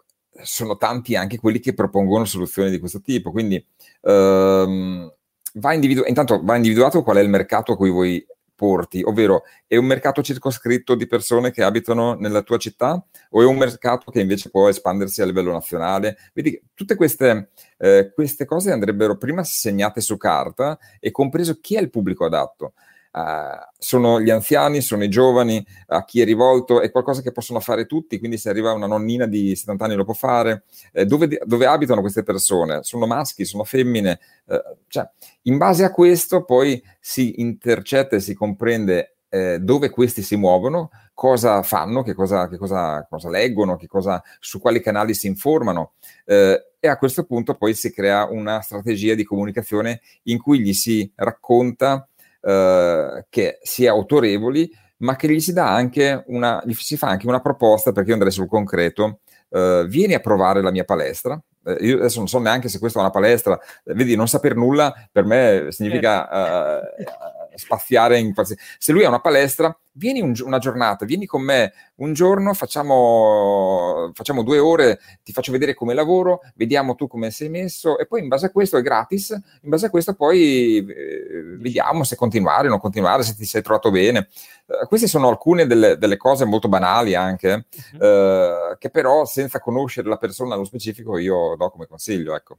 sono tanti anche quelli che propongono soluzioni di questo tipo, quindi ehm, va individu- intanto va individuato qual è il mercato a cui vuoi porti, ovvero è un mercato circoscritto di persone che abitano nella tua città o è un mercato che invece può espandersi a livello nazionale? Vedi, tutte queste, eh, queste cose andrebbero prima segnate su carta e compreso chi è il pubblico adatto. Uh, sono gli anziani, sono i giovani, a chi è rivolto, è qualcosa che possono fare tutti, quindi se arriva una nonnina di 70 anni lo può fare. Eh, dove, dove, abitano queste persone? Sono maschi, sono femmine? Eh, cioè, in base a questo poi si intercetta e si comprende eh, dove questi si muovono, cosa fanno, che cosa, che cosa, cosa leggono, che cosa, su quali canali si informano eh, e a questo punto poi si crea una strategia di comunicazione in cui gli si racconta eh, che si è autorevoli, ma che gli si dà anche una, gli si fa anche una proposta, perché io andrei sul concreto, eh, vieni a provare la mia palestra, eh, io adesso non so neanche se questa è una palestra, vedi, non saper nulla per me significa uh, spaziare in qualsiasi... Se lui ha una palestra, vieni un, una giornata, vieni con me un giorno, facciamo, facciamo, due ore, ti faccio vedere come lavoro, vediamo tu come sei messo e poi in base a questo è gratis, in base a questo poi eh, vediamo se continuare o non continuare, se ti sei trovato bene. Uh, queste sono alcune delle, delle, cose molto banali anche, uh-huh. uh, che però senza conoscere la persona nello specifico io do come consiglio, ecco.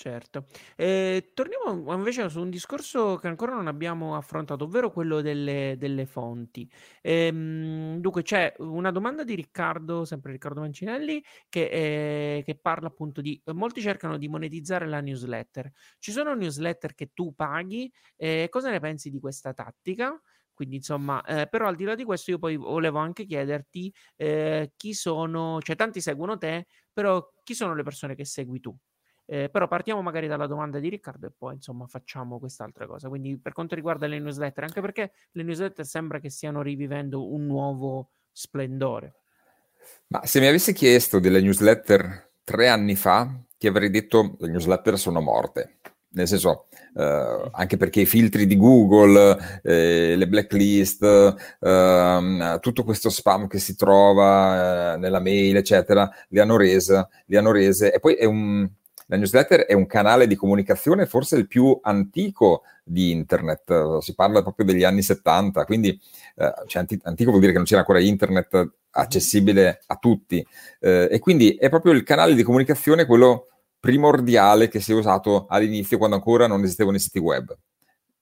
Certo. Ehm, torniamo invece su un discorso che ancora non abbiamo affrontato, ovvero quello delle delle fonti. Ehm, dunque c'è una domanda di Riccardo, sempre Riccardo Mancinelli, che ehm, che parla appunto di molti cercano di monetizzare la newsletter. Ci sono newsletter che tu paghi? Ehm, cosa ne pensi di questa tattica? Quindi, insomma, eh, però al di là di questo, io poi volevo anche chiederti eh, chi sono, cioè tanti seguono te, però chi sono le persone che segui tu? Eh, però partiamo magari dalla domanda di Riccardo e poi insomma facciamo quest'altra cosa. Quindi per quanto riguarda le newsletter, anche perché le newsletter sembra che stiano rivivendo un nuovo splendore. Ma se mi avessi chiesto delle newsletter tre anni fa, ti avrei detto le newsletter sono morte. Nel senso, eh, anche perché i filtri di Google, eh, le blacklist, eh, tutto questo spam che si trova eh, nella mail, eccetera, li hanno rese, li hanno rese. E poi è un, la newsletter è un canale di comunicazione forse il più antico di internet, si parla proprio degli anni 70, quindi eh, cioè anti- antico vuol dire che non c'era ancora internet accessibile a tutti eh, e quindi è proprio il canale di comunicazione quello primordiale che si è usato all'inizio quando ancora non esistevano i siti web,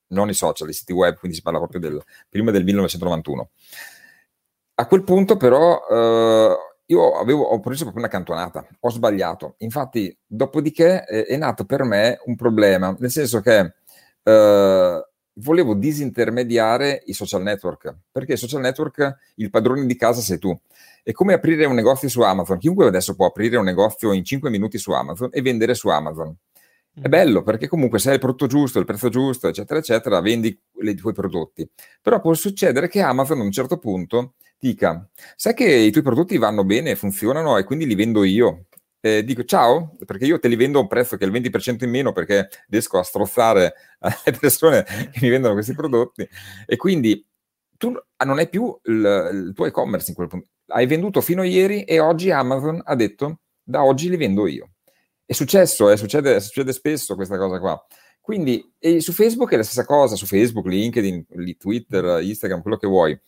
non i social, i siti web, quindi si parla proprio del, prima del 1991. A quel punto però eh, io avevo, ho preso proprio una cantonata, ho sbagliato. Infatti, dopodiché è, è nato per me un problema, nel senso che eh, volevo disintermediare i social network, perché i social network, il padrone di casa sei tu. È come aprire un negozio su Amazon. Chiunque adesso può aprire un negozio in 5 minuti su Amazon e vendere su Amazon. È mm. bello perché comunque se hai il prodotto giusto, il prezzo giusto, eccetera, eccetera, vendi i tuoi prodotti. Però può succedere che Amazon a un certo punto dica, sai che i tuoi prodotti vanno bene, funzionano e quindi li vendo io. Eh, dico ciao, perché io te li vendo a un prezzo che è il 20% in meno perché riesco a strozzare le persone che mi vendono questi prodotti e quindi tu non hai più il, il tuo e-commerce in quel punto. Hai venduto fino a ieri e oggi Amazon ha detto da oggi li vendo io. È successo, eh, succede, succede spesso questa cosa qua. Quindi su Facebook è la stessa cosa, su Facebook, LinkedIn, Twitter, Instagram, quello che vuoi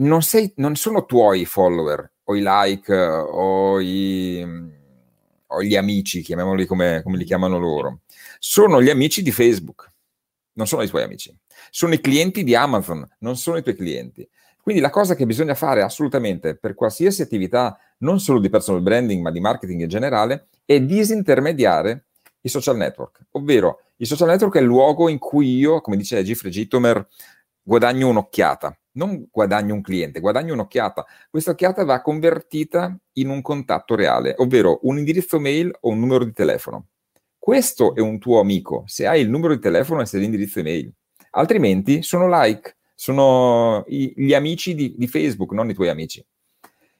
non, sei, non sono tuoi follower o i like o, i, o gli amici, chiamiamoli come, come li chiamano loro, sono gli amici di Facebook, non sono i tuoi amici, sono i clienti di Amazon, non sono i tuoi clienti. Quindi la cosa che bisogna fare assolutamente per qualsiasi attività, non solo di personal branding, ma di marketing in generale, è disintermediare i social network. Ovvero, il social network è il luogo in cui io, come dice Geoffrey Gitomer, guadagno un'occhiata non guadagno un cliente, guadagno un'occhiata. Questa occhiata va convertita in un contatto reale, ovvero un indirizzo mail o un numero di telefono. Questo è un tuo amico, se hai il numero di telefono e se l'indirizzo email. Altrimenti sono like, sono i, gli amici di, di, Facebook, non i tuoi amici.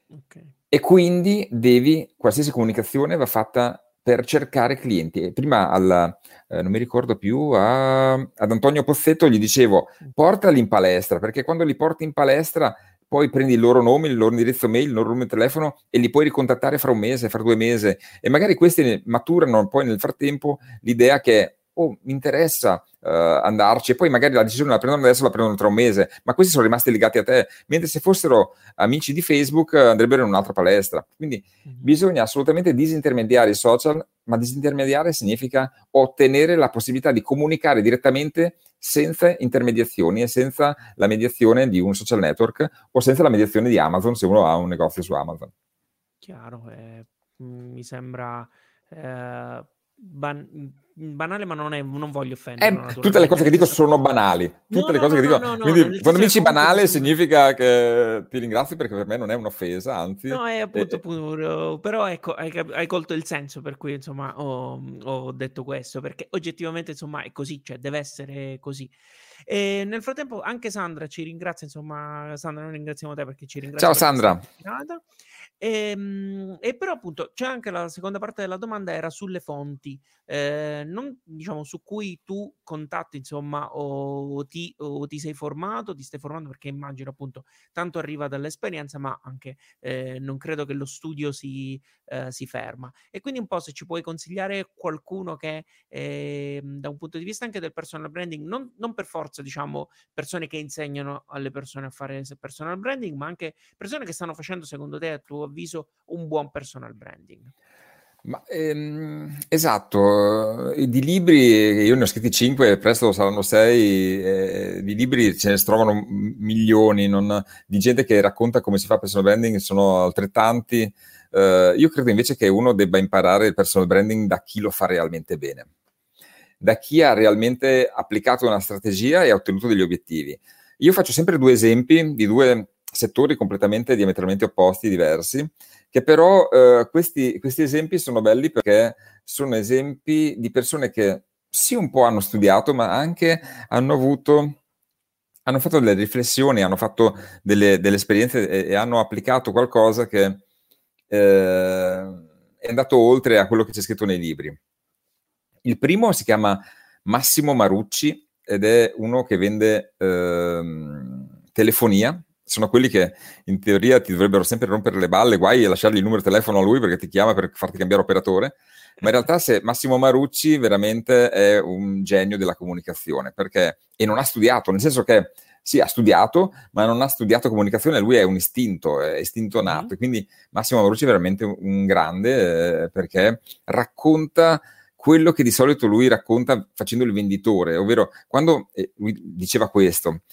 Okay. E quindi devi, qualsiasi comunicazione va fatta per cercare clienti. Prima al, eh, non mi ricordo più, a, ad Antonio Pozzetto gli dicevo portali in palestra, perché quando li porti in palestra poi prendi il loro nome, il loro indirizzo mail, il loro numero di telefono e li puoi ricontattare fra un mese, fra due mesi e magari questi maturano poi nel frattempo l'idea che oh, mi interessa uh, andarci e poi magari la decisione la prendono adesso, la prendono tra un mese, ma questi sono rimasti legati a te, mentre se fossero amici di Facebook andrebbero in un'altra palestra. Quindi mm-hmm. bisogna assolutamente disintermediare i social, ma disintermediare significa ottenere la possibilità di comunicare direttamente senza intermediazioni e senza la mediazione di un social network o senza la mediazione di Amazon se uno ha un negozio su Amazon. Chiaro, eh, mi sembra... Eh ban- banale, ma non, è, non voglio offendere. Eh, tutte le cose che dico sono banali. Tutte no, le cose no, che dico. No, quindi quando mi dici banale significa che ti ringrazio perché per me non è un'offesa, anzi. No, è appunto, appunto però ecco, hai, hai, colto il senso per cui insomma ho, ho, detto questo, perché oggettivamente insomma è così, cioè deve essere così. E nel frattempo anche Sandra ci ringrazia, insomma, Sandra, noi ringraziamo te perché ci ringrazia. Ciao Sandra. E, ehm, e, però appunto c'è anche la seconda parte della domanda era sulle fonti, eh, non diciamo su cui tu contatti insomma o ti, o ti, sei formato, ti stai formando perché immagino appunto tanto arriva dall'esperienza ma anche eh, non credo che lo studio si, eh, si, ferma. E quindi un po' se ci puoi consigliare qualcuno che ehm, da un punto di vista anche del personal branding non, non per forza diciamo persone che insegnano alle persone a fare personal branding ma anche persone che stanno facendo secondo te a tuo avviso un buon personal branding? Ma, ehm, esatto, eh, di libri, io ne ho scritti 5, presto saranno 6, eh, di libri ce ne trovano milioni, non, di gente che racconta come si fa personal branding, sono altrettanti. Eh, io credo invece che uno debba imparare il personal branding da chi lo fa realmente bene, da chi ha realmente applicato una strategia e ha ottenuto degli obiettivi io faccio sempre due esempi di due settori completamente diametralmente opposti, diversi, che però eh, questi, questi esempi sono belli perché sono esempi di persone che sì un po' hanno studiato, ma anche hanno avuto hanno fatto delle riflessioni, hanno fatto delle, delle esperienze e, e, hanno applicato qualcosa che eh, è andato oltre a quello che c'è scritto nei libri. Il primo si chiama Massimo Marucci ed è uno che vende eh, telefonia. Sono quelli che in teoria ti dovrebbero sempre rompere le balle, guai e lasciargli il numero di telefono a lui perché ti chiama per farti cambiare operatore. Ma in realtà se Massimo Marucci veramente è un genio della comunicazione, perché e non ha studiato, nel senso che sì, ha studiato, ma non ha studiato comunicazione, lui è un istinto, è istinto nato. Mm-hmm. Quindi Massimo Marucci è veramente un grande eh, perché racconta quello che di solito lui racconta facendo il venditore, ovvero quando eh, lui diceva questo.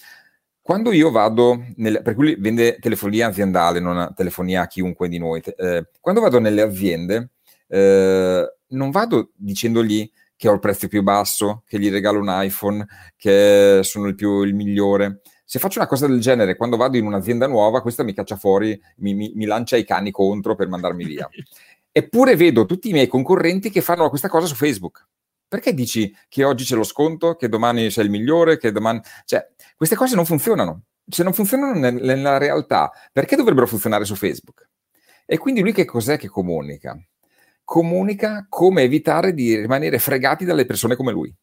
Quando io vado, nel, per cui vende telefonia aziendale, non telefonia a chiunque di noi, eh, quando vado nelle aziende, eh, non vado dicendogli che ho il prezzo più basso, che gli regalo un iPhone, che sono il, più, il migliore. Se faccio una cosa del genere quando vado in un'azienda nuova, questa mi caccia fuori, mi, mi, mi lancia i cani contro per mandarmi via. Eppure vedo tutti i miei concorrenti che fanno questa cosa su Facebook. Perché dici che oggi c'è lo sconto, che domani sei il migliore, che domani... Cioè, queste cose non funzionano. Se non funzionano nella realtà, perché dovrebbero funzionare su Facebook? E quindi lui che cos'è che comunica? Comunica come evitare di rimanere fregati dalle persone come lui.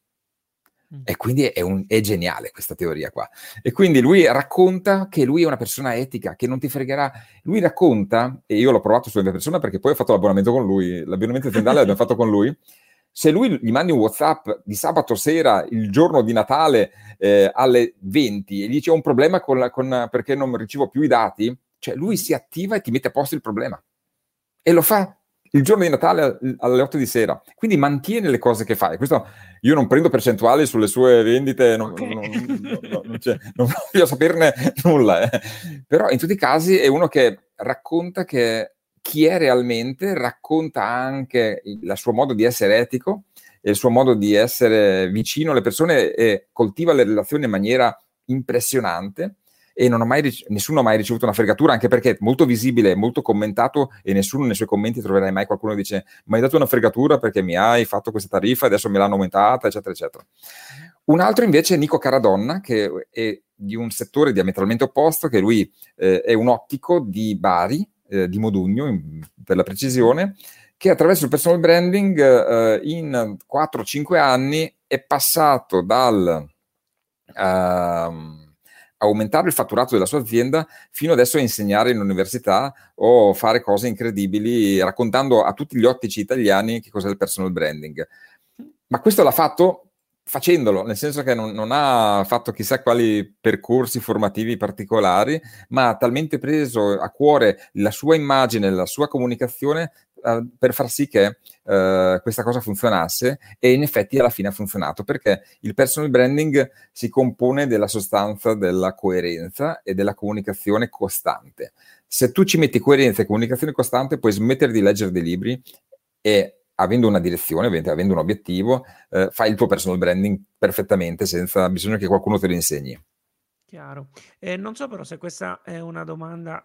Mm. E quindi è, un, è, geniale questa teoria qua. E quindi lui racconta che lui è una persona etica, che non ti fregherà. Lui racconta, e io l'ho provato sulla mia persona perché poi ho fatto l'abbonamento con lui, l'abbonamento aziendale l'abbiamo fatto con lui. Se lui gli mandi un WhatsApp di sabato sera, il giorno di Natale eh, alle 20, e gli dice ho un problema con la, con, perché non ricevo più i dati, cioè lui si attiva e ti mette a posto il problema. E lo fa il giorno di Natale alle 8 di sera. Quindi mantiene le cose che fai. Questo io non prendo percentuali sulle sue vendite, non, okay. non, non, non, cioè, non voglio saperne nulla. Eh. Però in tutti i casi è uno che racconta che chi è realmente, racconta anche il suo modo di essere etico e il suo modo di essere vicino alle persone e coltiva le relazioni in maniera impressionante e mai, nessuno ha mai ricevuto una fregatura, anche perché è molto visibile, molto commentato e nessuno nei suoi commenti troverai mai qualcuno che dice mi hai dato una fregatura perché mi hai fatto questa tariffa e adesso me l'hanno aumentata, eccetera, eccetera. Un altro invece è Nico Caradonna, che è di un settore diametralmente opposto, che lui eh, è un ottico di Bari, eh, di Modugno in, per la precisione, che attraverso il personal branding eh, in 4-5 anni è passato dal... Uh, aumentare il fatturato della sua azienda fino adesso a insegnare in università o fare cose incredibili raccontando a tutti gli ottici italiani che cos'è il personal branding. Ma questo l'ha fatto facendolo, nel senso che non, non, ha fatto chissà quali percorsi formativi particolari, ma ha talmente preso a cuore la sua immagine, la sua comunicazione uh, per far sì che uh, questa cosa funzionasse e in effetti alla fine ha funzionato perché il personal branding si compone della sostanza della coerenza e della comunicazione costante. Se tu ci metti coerenza e comunicazione costante, puoi smettere di leggere dei libri e avendo una direzione, avendo un obiettivo, eh, fai il tuo personal branding perfettamente senza bisogno che qualcuno te lo insegni. Chiaro. Eh, non so però se questa è una domanda,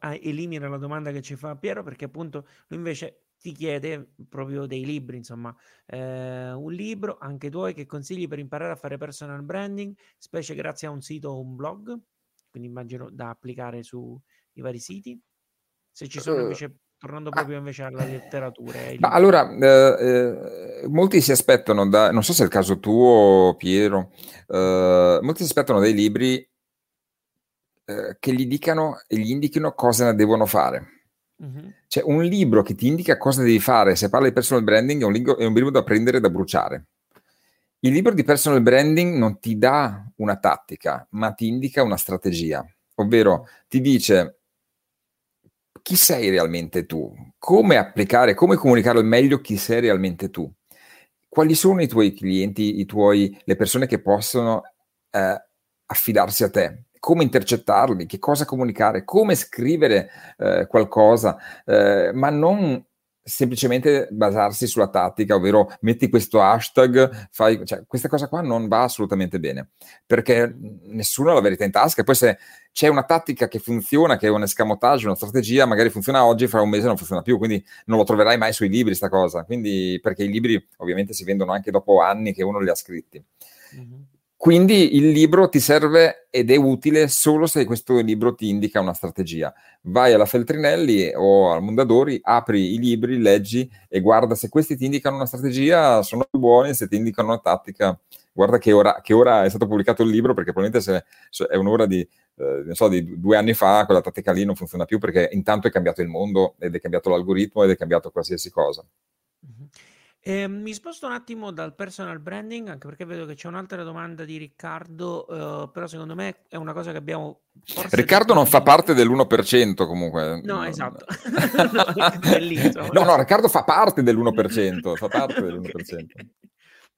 uh, elimina la domanda che ci fa Piero, perché appunto lui invece ti chiede proprio dei libri, insomma, eh, un libro, anche tuoi, che consigli per imparare a fare personal branding, specie grazie a un sito o un blog, quindi immagino da applicare sui vari siti. Se ci sono invece tornando ah. proprio invece alla letteratura. Ma allora, eh, eh, molti si aspettano, da, non so se è il caso tuo, Piero, eh, molti si aspettano dei libri eh, che gli dicano e gli indichino cosa devono fare. Mm-hmm. Cioè, un libro che ti indica cosa devi fare, se parla di personal branding, è un, libro, è un libro da prendere e da bruciare. Il libro di personal branding non ti dà una tattica, ma ti indica una strategia, ovvero ti dice chi sei realmente tu, come applicare, come comunicare al meglio chi sei realmente tu, quali sono i tuoi clienti, i tuoi, le persone che possono eh, affidarsi a te, come intercettarli, che cosa comunicare, come scrivere eh, qualcosa, eh, ma non semplicemente basarsi sulla tattica, ovvero metti questo hashtag, fai, cioè, questa cosa qua non va assolutamente bene, perché nessuno ha la verità in tasca, e poi se c'è una tattica che funziona, che è un escamotage, una strategia, magari funziona oggi, fra un mese non funziona più, quindi non lo troverai mai sui libri sta cosa, quindi, perché i libri ovviamente si vendono anche dopo anni che uno li ha scritti. Mm-hmm. Quindi il libro ti serve ed è utile solo se questo libro ti indica una strategia. Vai alla Feltrinelli o al Mondadori, apri i libri, leggi e guarda se questi ti indicano una strategia, sono buoni, se ti indicano una tattica, guarda che ora, che ora è stato pubblicato il libro, perché probabilmente se è un'ora di, eh, so, di due anni fa, quella tattica lì non funziona più perché intanto è cambiato il mondo ed è cambiato l'algoritmo ed è cambiato qualsiasi cosa. Eh, mi sposto un attimo dal personal branding, anche perché vedo che c'è un'altra domanda di Riccardo, eh, però secondo me è una cosa che abbiamo... Riccardo non fa parte dell'L1% comunque. No, esatto. no, no, no, Riccardo fa parte dell'1%, fa parte dell'1%.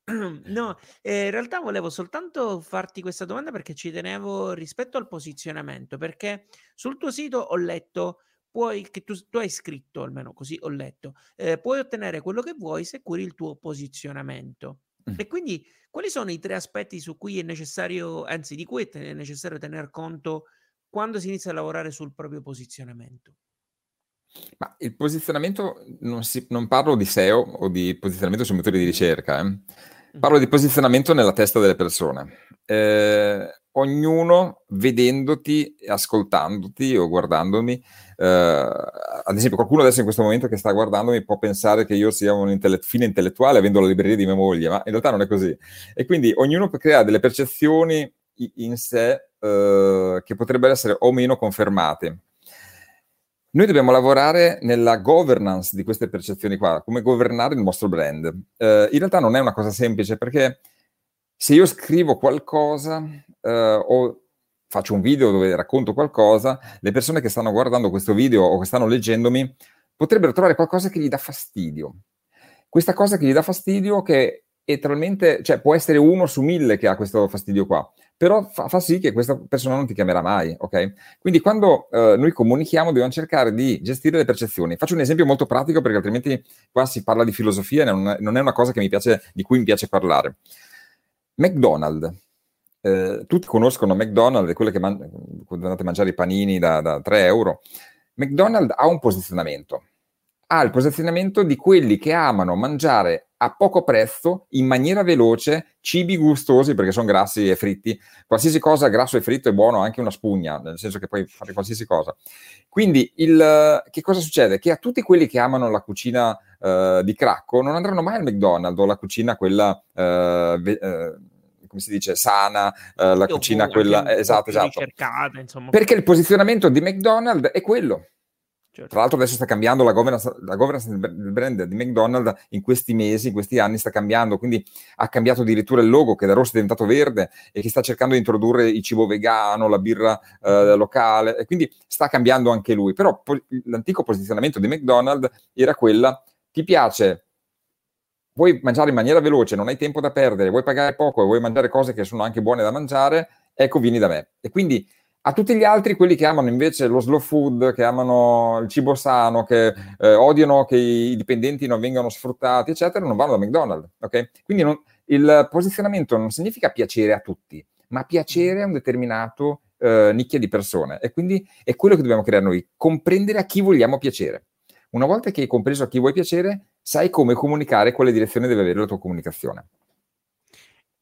No, eh, in realtà volevo soltanto farti questa domanda perché ci tenevo rispetto al posizionamento, perché sul tuo sito ho letto puoi, che tu, tu hai scritto, almeno così ho letto, eh, puoi ottenere quello che vuoi se curi il tuo posizionamento. Mm. E quindi quali sono i tre aspetti su cui è necessario, anzi di cui è necessario tener conto quando si inizia a lavorare sul proprio posizionamento? Ma il posizionamento non, si, non parlo di SEO o di posizionamento sui motori di ricerca, eh. parlo di posizionamento nella testa delle persone. Eh, ognuno vedendoti, ascoltandoti o guardandomi, eh, ad esempio qualcuno adesso in questo momento che sta guardandomi può pensare che io sia un intelle- fine intellettuale avendo la libreria di mia moglie, ma in realtà non è così. E quindi ognuno crea delle percezioni in sé eh, che potrebbero essere o meno confermate. Noi dobbiamo lavorare nella governance di queste percezioni qua, come governare il nostro brand. Eh, in realtà non è una cosa semplice perché se io scrivo qualcosa eh, o faccio un video dove racconto qualcosa, le persone che stanno guardando questo video o che stanno leggendomi potrebbero trovare qualcosa che gli dà fastidio. Questa cosa che gli dà fastidio che è talmente, cioè può essere uno su mille che ha questo fastidio qua, però fa, fa sì che questa persona non ti chiamerà mai, ok? Quindi quando eh, noi comunichiamo dobbiamo cercare di gestire le percezioni. Faccio un esempio molto pratico perché altrimenti qua si parla di filosofia e non, non è una cosa piace, di cui mi piace parlare. McDonald's. Eh, tutti conoscono McDonald's, è quello che man- andate a mangiare i panini da, da 3 euro. McDonald's ha un posizionamento. Ha il posizionamento di quelli che amano mangiare a poco prezzo, in maniera veloce, cibi gustosi perché sono grassi e fritti. Qualsiasi cosa grasso e fritto è buono, anche una spugna, nel senso che puoi fare qualsiasi cosa. Quindi, il, che cosa succede? Che a tutti quelli che amano la cucina uh, di cracco non andranno mai al McDonald's o la cucina quella... Ve, uh, come si dice, sana, uh, la cucina quella... esatto, esatto. Perché il posizionamento di McDonald's è quello. Certo. Tra l'altro adesso sta cambiando la governance, la governance, del brand di McDonald's in questi mesi, in questi anni sta cambiando, quindi ha cambiato addirittura il logo che da rosso è diventato verde e che sta cercando di introdurre il cibo vegano, la birra eh, locale e quindi sta cambiando anche lui. Però po- l'antico posizionamento di McDonald's era quella, ti piace, vuoi mangiare in maniera veloce, non hai tempo da perdere, vuoi pagare poco e vuoi mangiare cose che sono anche buone da mangiare, ecco vieni da me. E quindi a tutti gli altri, quelli che amano invece lo slow food, che amano il cibo sano, che eh, odiano che i dipendenti non vengano sfruttati, eccetera, non vanno da McDonald's. Okay? Quindi non, il posizionamento non significa piacere a tutti, ma piacere a un determinato eh, nicchia di persone. E quindi è quello che dobbiamo creare noi, comprendere a chi vogliamo piacere. Una volta che hai compreso a chi vuoi piacere, sai come comunicare, quale direzione deve avere la tua comunicazione.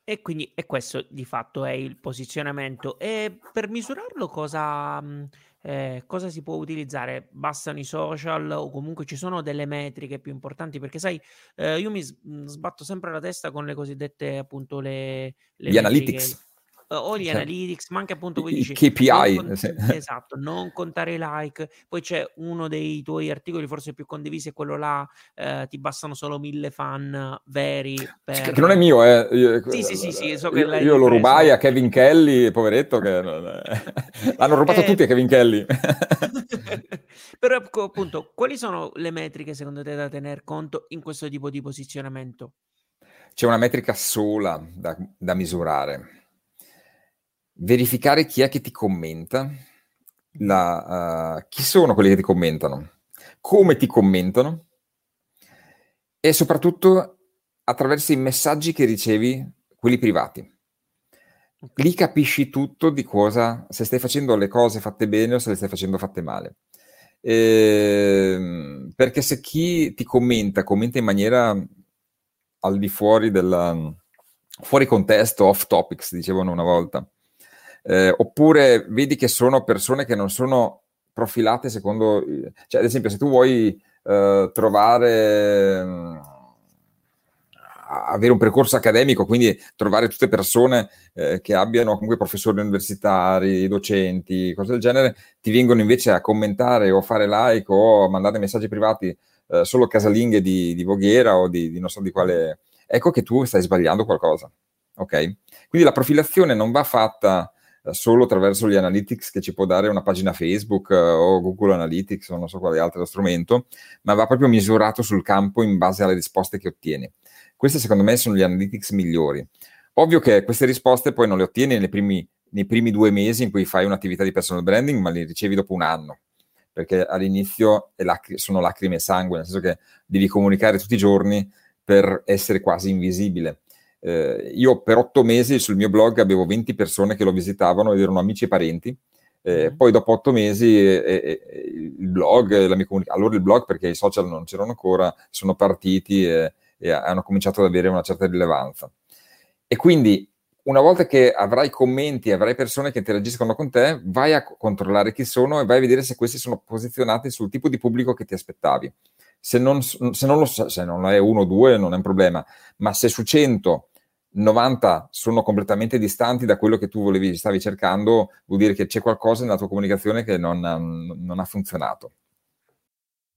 E quindi e questo di fatto è il posizionamento. E per misurarlo cosa, mhmm, eh, cosa si può utilizzare? Bastano i social o comunque ci sono delle metriche più importanti? Perché sai, eh, io mi mhmm, sbatto sempre la testa con le cosiddette appunto le, le Gli analytics o gli analytics, ma anche appunto come dici, KPI. Non con- esatto, non contare i like. Poi c'è uno dei tuoi articoli forse più condivisi, è quello là, eh, ti bastano solo mille fan veri. Per... Che non è mio, eh. Io, sì, sì, sì, sì so io, io lo rubai a Kevin Kelly, poveretto, che l'hanno rubato eh... tutti a Kevin Kelly. Però ecco, appunto, quali sono le metriche secondo te da tener conto in questo tipo di posizionamento? C'è una metrica sola da, da misurare verificare chi è che ti commenta, la, uh, chi sono quelli che ti commentano, come ti commentano e soprattutto attraverso i messaggi che ricevi, quelli privati. Lì capisci tutto di cosa, se stai facendo le cose fatte bene o se le stai facendo fatte male. Eh, perché se chi ti commenta, commenta in maniera al di fuori della fuori contesto, off topics, dicevano una volta, eh, oppure vedi che sono persone che non sono profilate secondo, cioè ad esempio se tu vuoi eh, trovare avere un percorso accademico, quindi trovare tutte persone eh, che abbiano comunque professori universitari, docenti, cose del genere, ti vengono invece a commentare o fare like o mandare messaggi privati eh, solo casalinghe di, di Voghera o di, di, non so di quale... Ecco che tu stai sbagliando qualcosa, ok? Quindi la profilazione non va fatta solo attraverso gli analytics che ci può dare una pagina Facebook eh, o Google Analytics o non so quale altro strumento, ma va proprio misurato sul campo in base alle risposte che ottieni. Questi secondo me sono gli analytics migliori. Ovvio che queste risposte poi non le ottieni nei primi, nei primi due mesi in cui fai un'attività di personal branding, ma le ricevi dopo un anno perché all'inizio lac- sono lacrime e sangue, nel senso che devi comunicare tutti i giorni per essere quasi invisibile. Eh, io per otto mesi sul mio blog avevo 20 persone che lo visitavano ed erano amici e parenti. Eh, mm. Poi dopo otto mesi eh, il blog, la mia comunicazione, allora il blog perché i social non c'erano ancora, sono partiti e e hanno cominciato ad avere una certa rilevanza. E quindi una volta che avrai commenti, e avrai persone che interagiscono con te, vai a controllare chi sono e vai a vedere se questi sono posizionati sul tipo di pubblico che ti aspettavi. Se non, se non, lo, se non è uno o due non è un problema, ma se su 100 90 sono completamente distanti da quello che tu volevi, stavi cercando, vuol dire che c'è qualcosa nella tua comunicazione che non, non ha funzionato.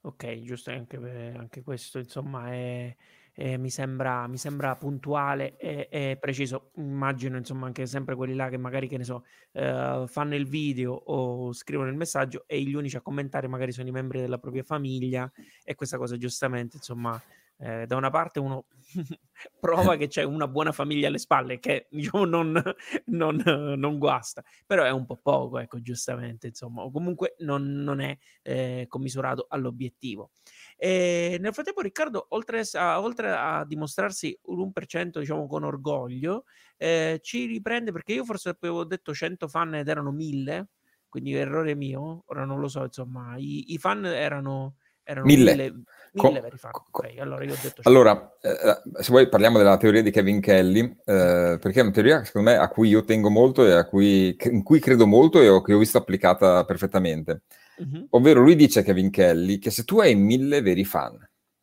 Ok, giusto, anche, anche questo insomma è, è, mi, sembra, mi sembra puntuale e, e, preciso. Immagino insomma anche sempre quelli là che magari, che ne so, eh, fanno il video o scrivono il messaggio e gli unici a commentare magari sono i membri della propria famiglia e questa cosa giustamente insomma eh, da una parte uno prova che c'è una buona famiglia alle spalle che diciamo non, non, non, guasta, però è un po' poco, ecco, giustamente, insomma, o comunque non, non è eh, commisurato all'obiettivo. E nel frattempo Riccardo, oltre a, oltre a dimostrarsi un 1% diciamo con orgoglio, eh, ci riprende perché io forse avevo detto 100 fan ed erano 1000, quindi errore mio, ora non lo so, insomma, i, i fan erano, erano 1000. 1000 Mille veri fan. Okay, allora, ho detto allora eh, se vuoi parliamo della teoria di Kevin Kelly, eh, perché è una teoria secondo me a cui io tengo molto e a cui, in cui credo molto e che ho visto applicata perfettamente. Uh-huh. Ovvero lui dice Kevin Kelly che se tu hai mille veri fan,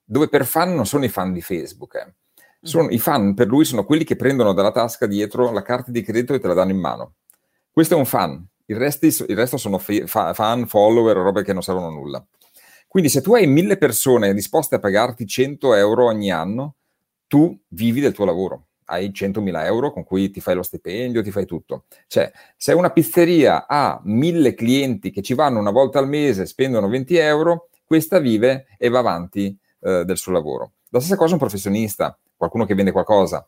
dove per fan non sono i fan di Facebook, eh, sono, uh-huh. i fan per lui sono quelli che prendono dalla tasca dietro la carta di credito e te la danno in mano. Questo è un fan, il, resti, il resto sono fa, fan, follower, robe che non servono a nulla. Quindi se tu hai mille persone disposte a pagarti 100 euro ogni anno, tu vivi del tuo lavoro. Hai 100.000 euro con cui ti fai lo stipendio, ti fai tutto. Cioè, se una pizzeria ha mille clienti che ci vanno una volta al mese, spendono 20 euro, questa vive e va avanti eh, del suo lavoro. La stessa cosa un professionista, qualcuno che vende qualcosa.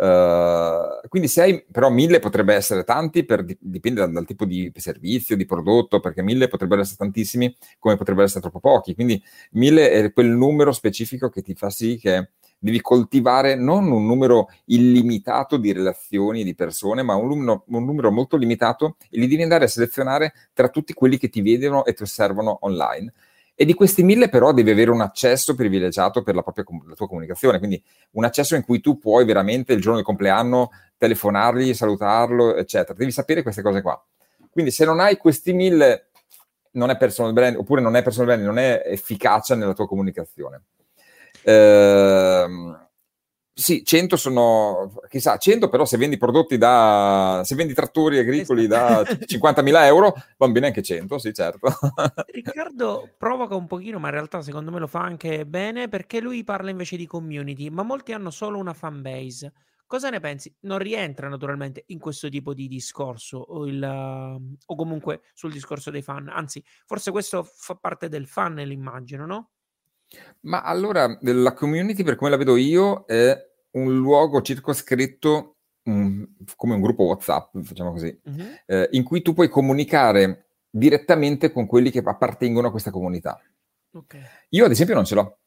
Uh, quindi se hai, però mille potrebbe essere tanti, per, dipende dal, dal, tipo di servizio, di prodotto, perché mille potrebbero essere tantissimi come potrebbero essere troppo pochi. Quindi mille è quel numero specifico che ti fa sì che devi coltivare non un numero illimitato di relazioni di persone, ma un numero, un numero molto limitato e li devi andare a selezionare tra tutti quelli che ti vedono e ti osservano online. E di questi mille però devi avere un accesso privilegiato per la, propria, la tua comunicazione, quindi un accesso in cui tu puoi veramente il giorno del compleanno telefonargli, salutarlo, eccetera. Devi sapere queste cose qua. Quindi se non hai questi mille, non è personal brand, oppure non è personal brand, non è efficacia nella tua comunicazione. Ehm, sì, 100 sono, chissà, 100 però se vendi prodotti da, se vendi trattori agricoli da 50.000 euro, va bene anche 100, sì certo. Riccardo provoca un pochino, ma in realtà secondo me lo fa anche bene, perché lui parla invece di community, ma molti hanno solo una fan base. Cosa ne pensi? Non rientra naturalmente in questo tipo di discorso o, il, o comunque sul discorso dei fan, anzi forse questo fa parte del funnel immagino, no? Ma allora la community per come la vedo io è un luogo circoscritto um, come un gruppo WhatsApp, facciamo così, uh-huh. eh, in cui tu puoi comunicare direttamente con quelli che appartengono a questa comunità. Okay. Io ad esempio non ce l'ho.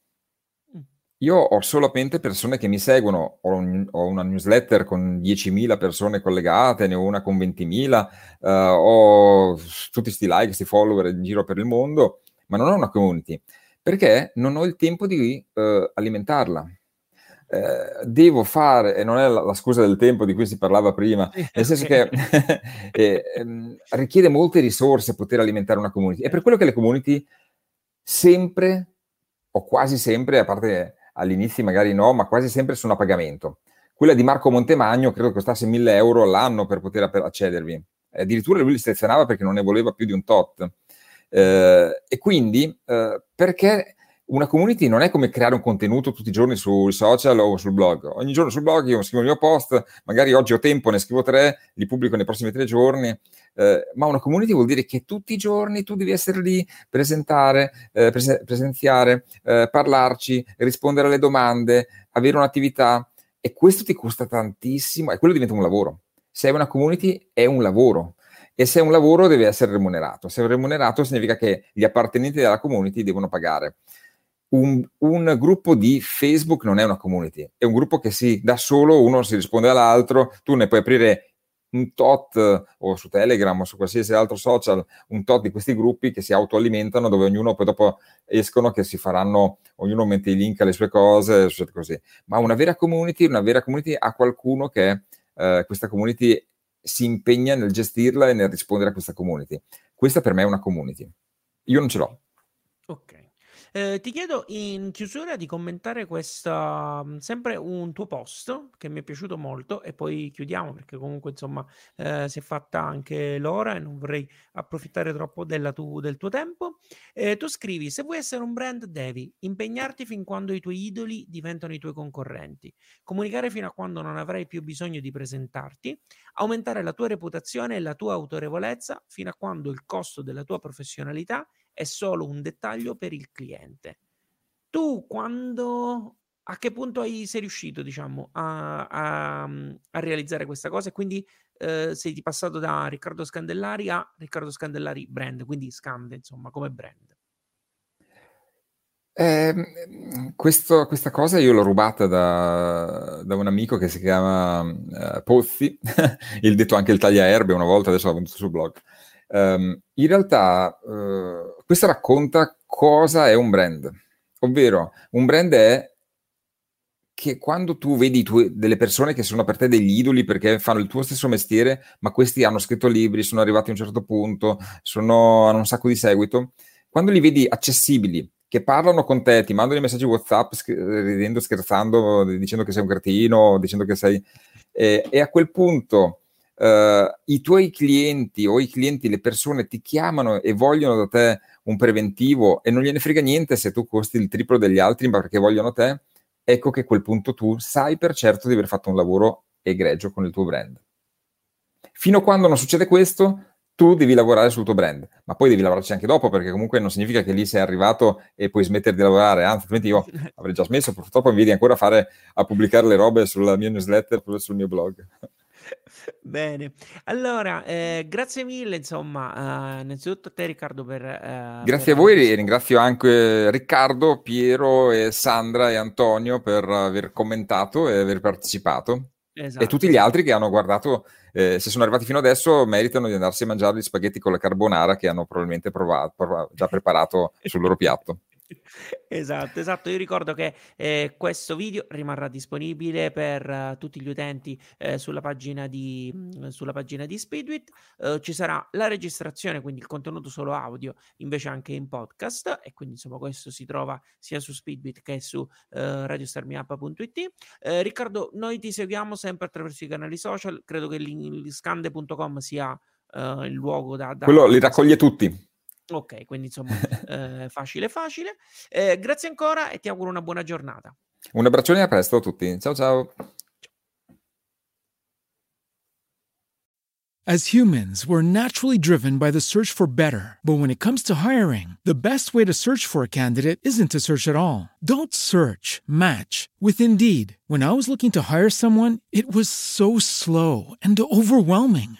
Mm. Io ho solamente persone che mi seguono, ho, un, ho, una newsletter con 10.000 persone collegate, ne ho una con 20.000, uh, eh, ho tutti questi like, questi follower in giro per il mondo, ma non ho una community, perché non ho il tempo di uh, alimentarla eh, devo fare, e non è la, la, scusa del tempo di cui si parlava prima, nel senso che eh, ehm, richiede molte risorse poter alimentare una community. È per quello che le community sempre, o quasi sempre, a parte all'inizio magari no, ma quasi sempre sono a pagamento. Quella di Marco Montemagno credo costasse 1000 euro all'anno per poter accedervi. Addirittura lui li selezionava perché non ne voleva più di un tot. Eh, e quindi eh, perché una community non è come creare un contenuto tutti i giorni sui social o sul blog. Ogni giorno sul blog io scrivo il mio post, magari oggi ho tempo, ne scrivo tre, li pubblico nei prossimi tre giorni. Eh, ma una community vuol dire che tutti i giorni tu devi essere lì, presentare, eh, pres- presenziare, eh, parlarci, rispondere alle domande, avere un'attività. E questo ti costa tantissimo e quello diventa un lavoro. Se è una community è un lavoro. E se è un lavoro deve essere remunerato. Se è remunerato significa che gli appartenenti della community devono pagare un, un, gruppo di Facebook non è una community, è un gruppo che si da solo, uno si risponde all'altro, tu ne puoi aprire un tot o su Telegram o su qualsiasi altro social, un tot di questi gruppi che si autoalimentano dove ognuno poi dopo escono che si faranno, ognuno mette i link alle sue cose, così. Ma una vera community, una vera community ha qualcuno che eh, questa community si impegna nel gestirla e nel rispondere a questa community. Questa per me è una community. Io non ce l'ho. Ok. Eh, ti chiedo in chiusura di commentare questa, mm, sempre un tuo post che mi è piaciuto molto e poi chiudiamo perché comunque insomma eh, si è fatta anche l'ora e non vorrei approfittare troppo tu, del tuo tempo. Eh, tu scrivi, se vuoi essere un brand devi impegnarti fin quando i tuoi idoli diventano i tuoi concorrenti, comunicare fino a quando non avrai più bisogno di presentarti, aumentare la tua reputazione e la tua autorevolezza fino a quando il costo della tua professionalità è solo un dettaglio per il cliente. Tu quando a che punto hai, sei riuscito, diciamo, a, a, a realizzare questa cosa? E quindi eh, sei passato da Riccardo Scandellari a Riccardo Scandellari brand, quindi Scande, insomma, come brand. Eh, questo, questa cosa io l'ho rubata da, da un amico che si chiama uh, Pozzi, il detto anche il tagliaerbe una volta, adesso l'ho venduto sul blog. Um, in realtà uh, questo racconta cosa è un brand, ovvero un brand è che quando tu vedi tue, delle persone che sono per te degli idoli perché fanno il tuo stesso mestiere, ma questi hanno scritto libri, sono arrivati a un certo punto, sono, hanno un sacco di seguito, quando li vedi accessibili, che parlano con te, ti mandano i messaggi WhatsApp ridendo, scherzando, dicendo che sei un cretino, dicendo che sei... Eh, e a quel punto uh, i tuoi clienti o i clienti, le persone ti chiamano e vogliono da te un preventivo e non gliene frega niente se tu costi il triplo degli altri, ma perché vogliono te, ecco che a quel punto tu sai per certo di aver fatto un lavoro egregio con il tuo brand. Fino a quando non succede questo, tu devi lavorare sul tuo brand, ma poi devi lavorarci anche dopo, perché comunque non significa che lì sei arrivato e puoi smettere di lavorare, anzi, altrimenti io avrei già smesso, purtroppo mi vedi ancora a, fare, a pubblicare le robe sulla mia newsletter, sul mio blog. Bene, allora, eh, grazie mille, insomma, eh, innanzitutto a te Riccardo per... Eh, grazie per a voi e ringrazio anche Riccardo, Piero e Sandra e Antonio per aver commentato e aver partecipato. Esatto. E tutti gli altri che hanno guardato eh, se sono arrivati fino adesso meritano di andarsi a mangiare gli spaghetti con la carbonara che hanno probabilmente provato, provato, già preparato sul loro piatto. Esatto, esatto. Io ricordo che eh, questo video rimarrà disponibile per uh, tutti gli utenti eh, sulla, pagina di, mh, mm, sulla pagina di Speedwit. Uh, ci sarà la registrazione, quindi il contenuto solo audio, invece anche in podcast. E quindi insomma questo si trova sia su Speedwit che su uh, radiostarmiup.it. Uh, Riccardo, noi ti seguiamo sempre attraverso i canali social. Credo che l'scande.com sia il luogo da, da... Quello li raccoglie tutti. Ok, quindi insomma eh, facile facile. Eh, grazie ancora e ti auguro una buona giornata. Un abbraccione e a presto a tutti. Ciao ciao. As humans, we're naturally driven by the search for better. But when it comes to hiring, the best way to search for a candidate isn't to search at all. Don't search, match with Indeed. When I was looking to hire someone, it was so slow and overwhelming.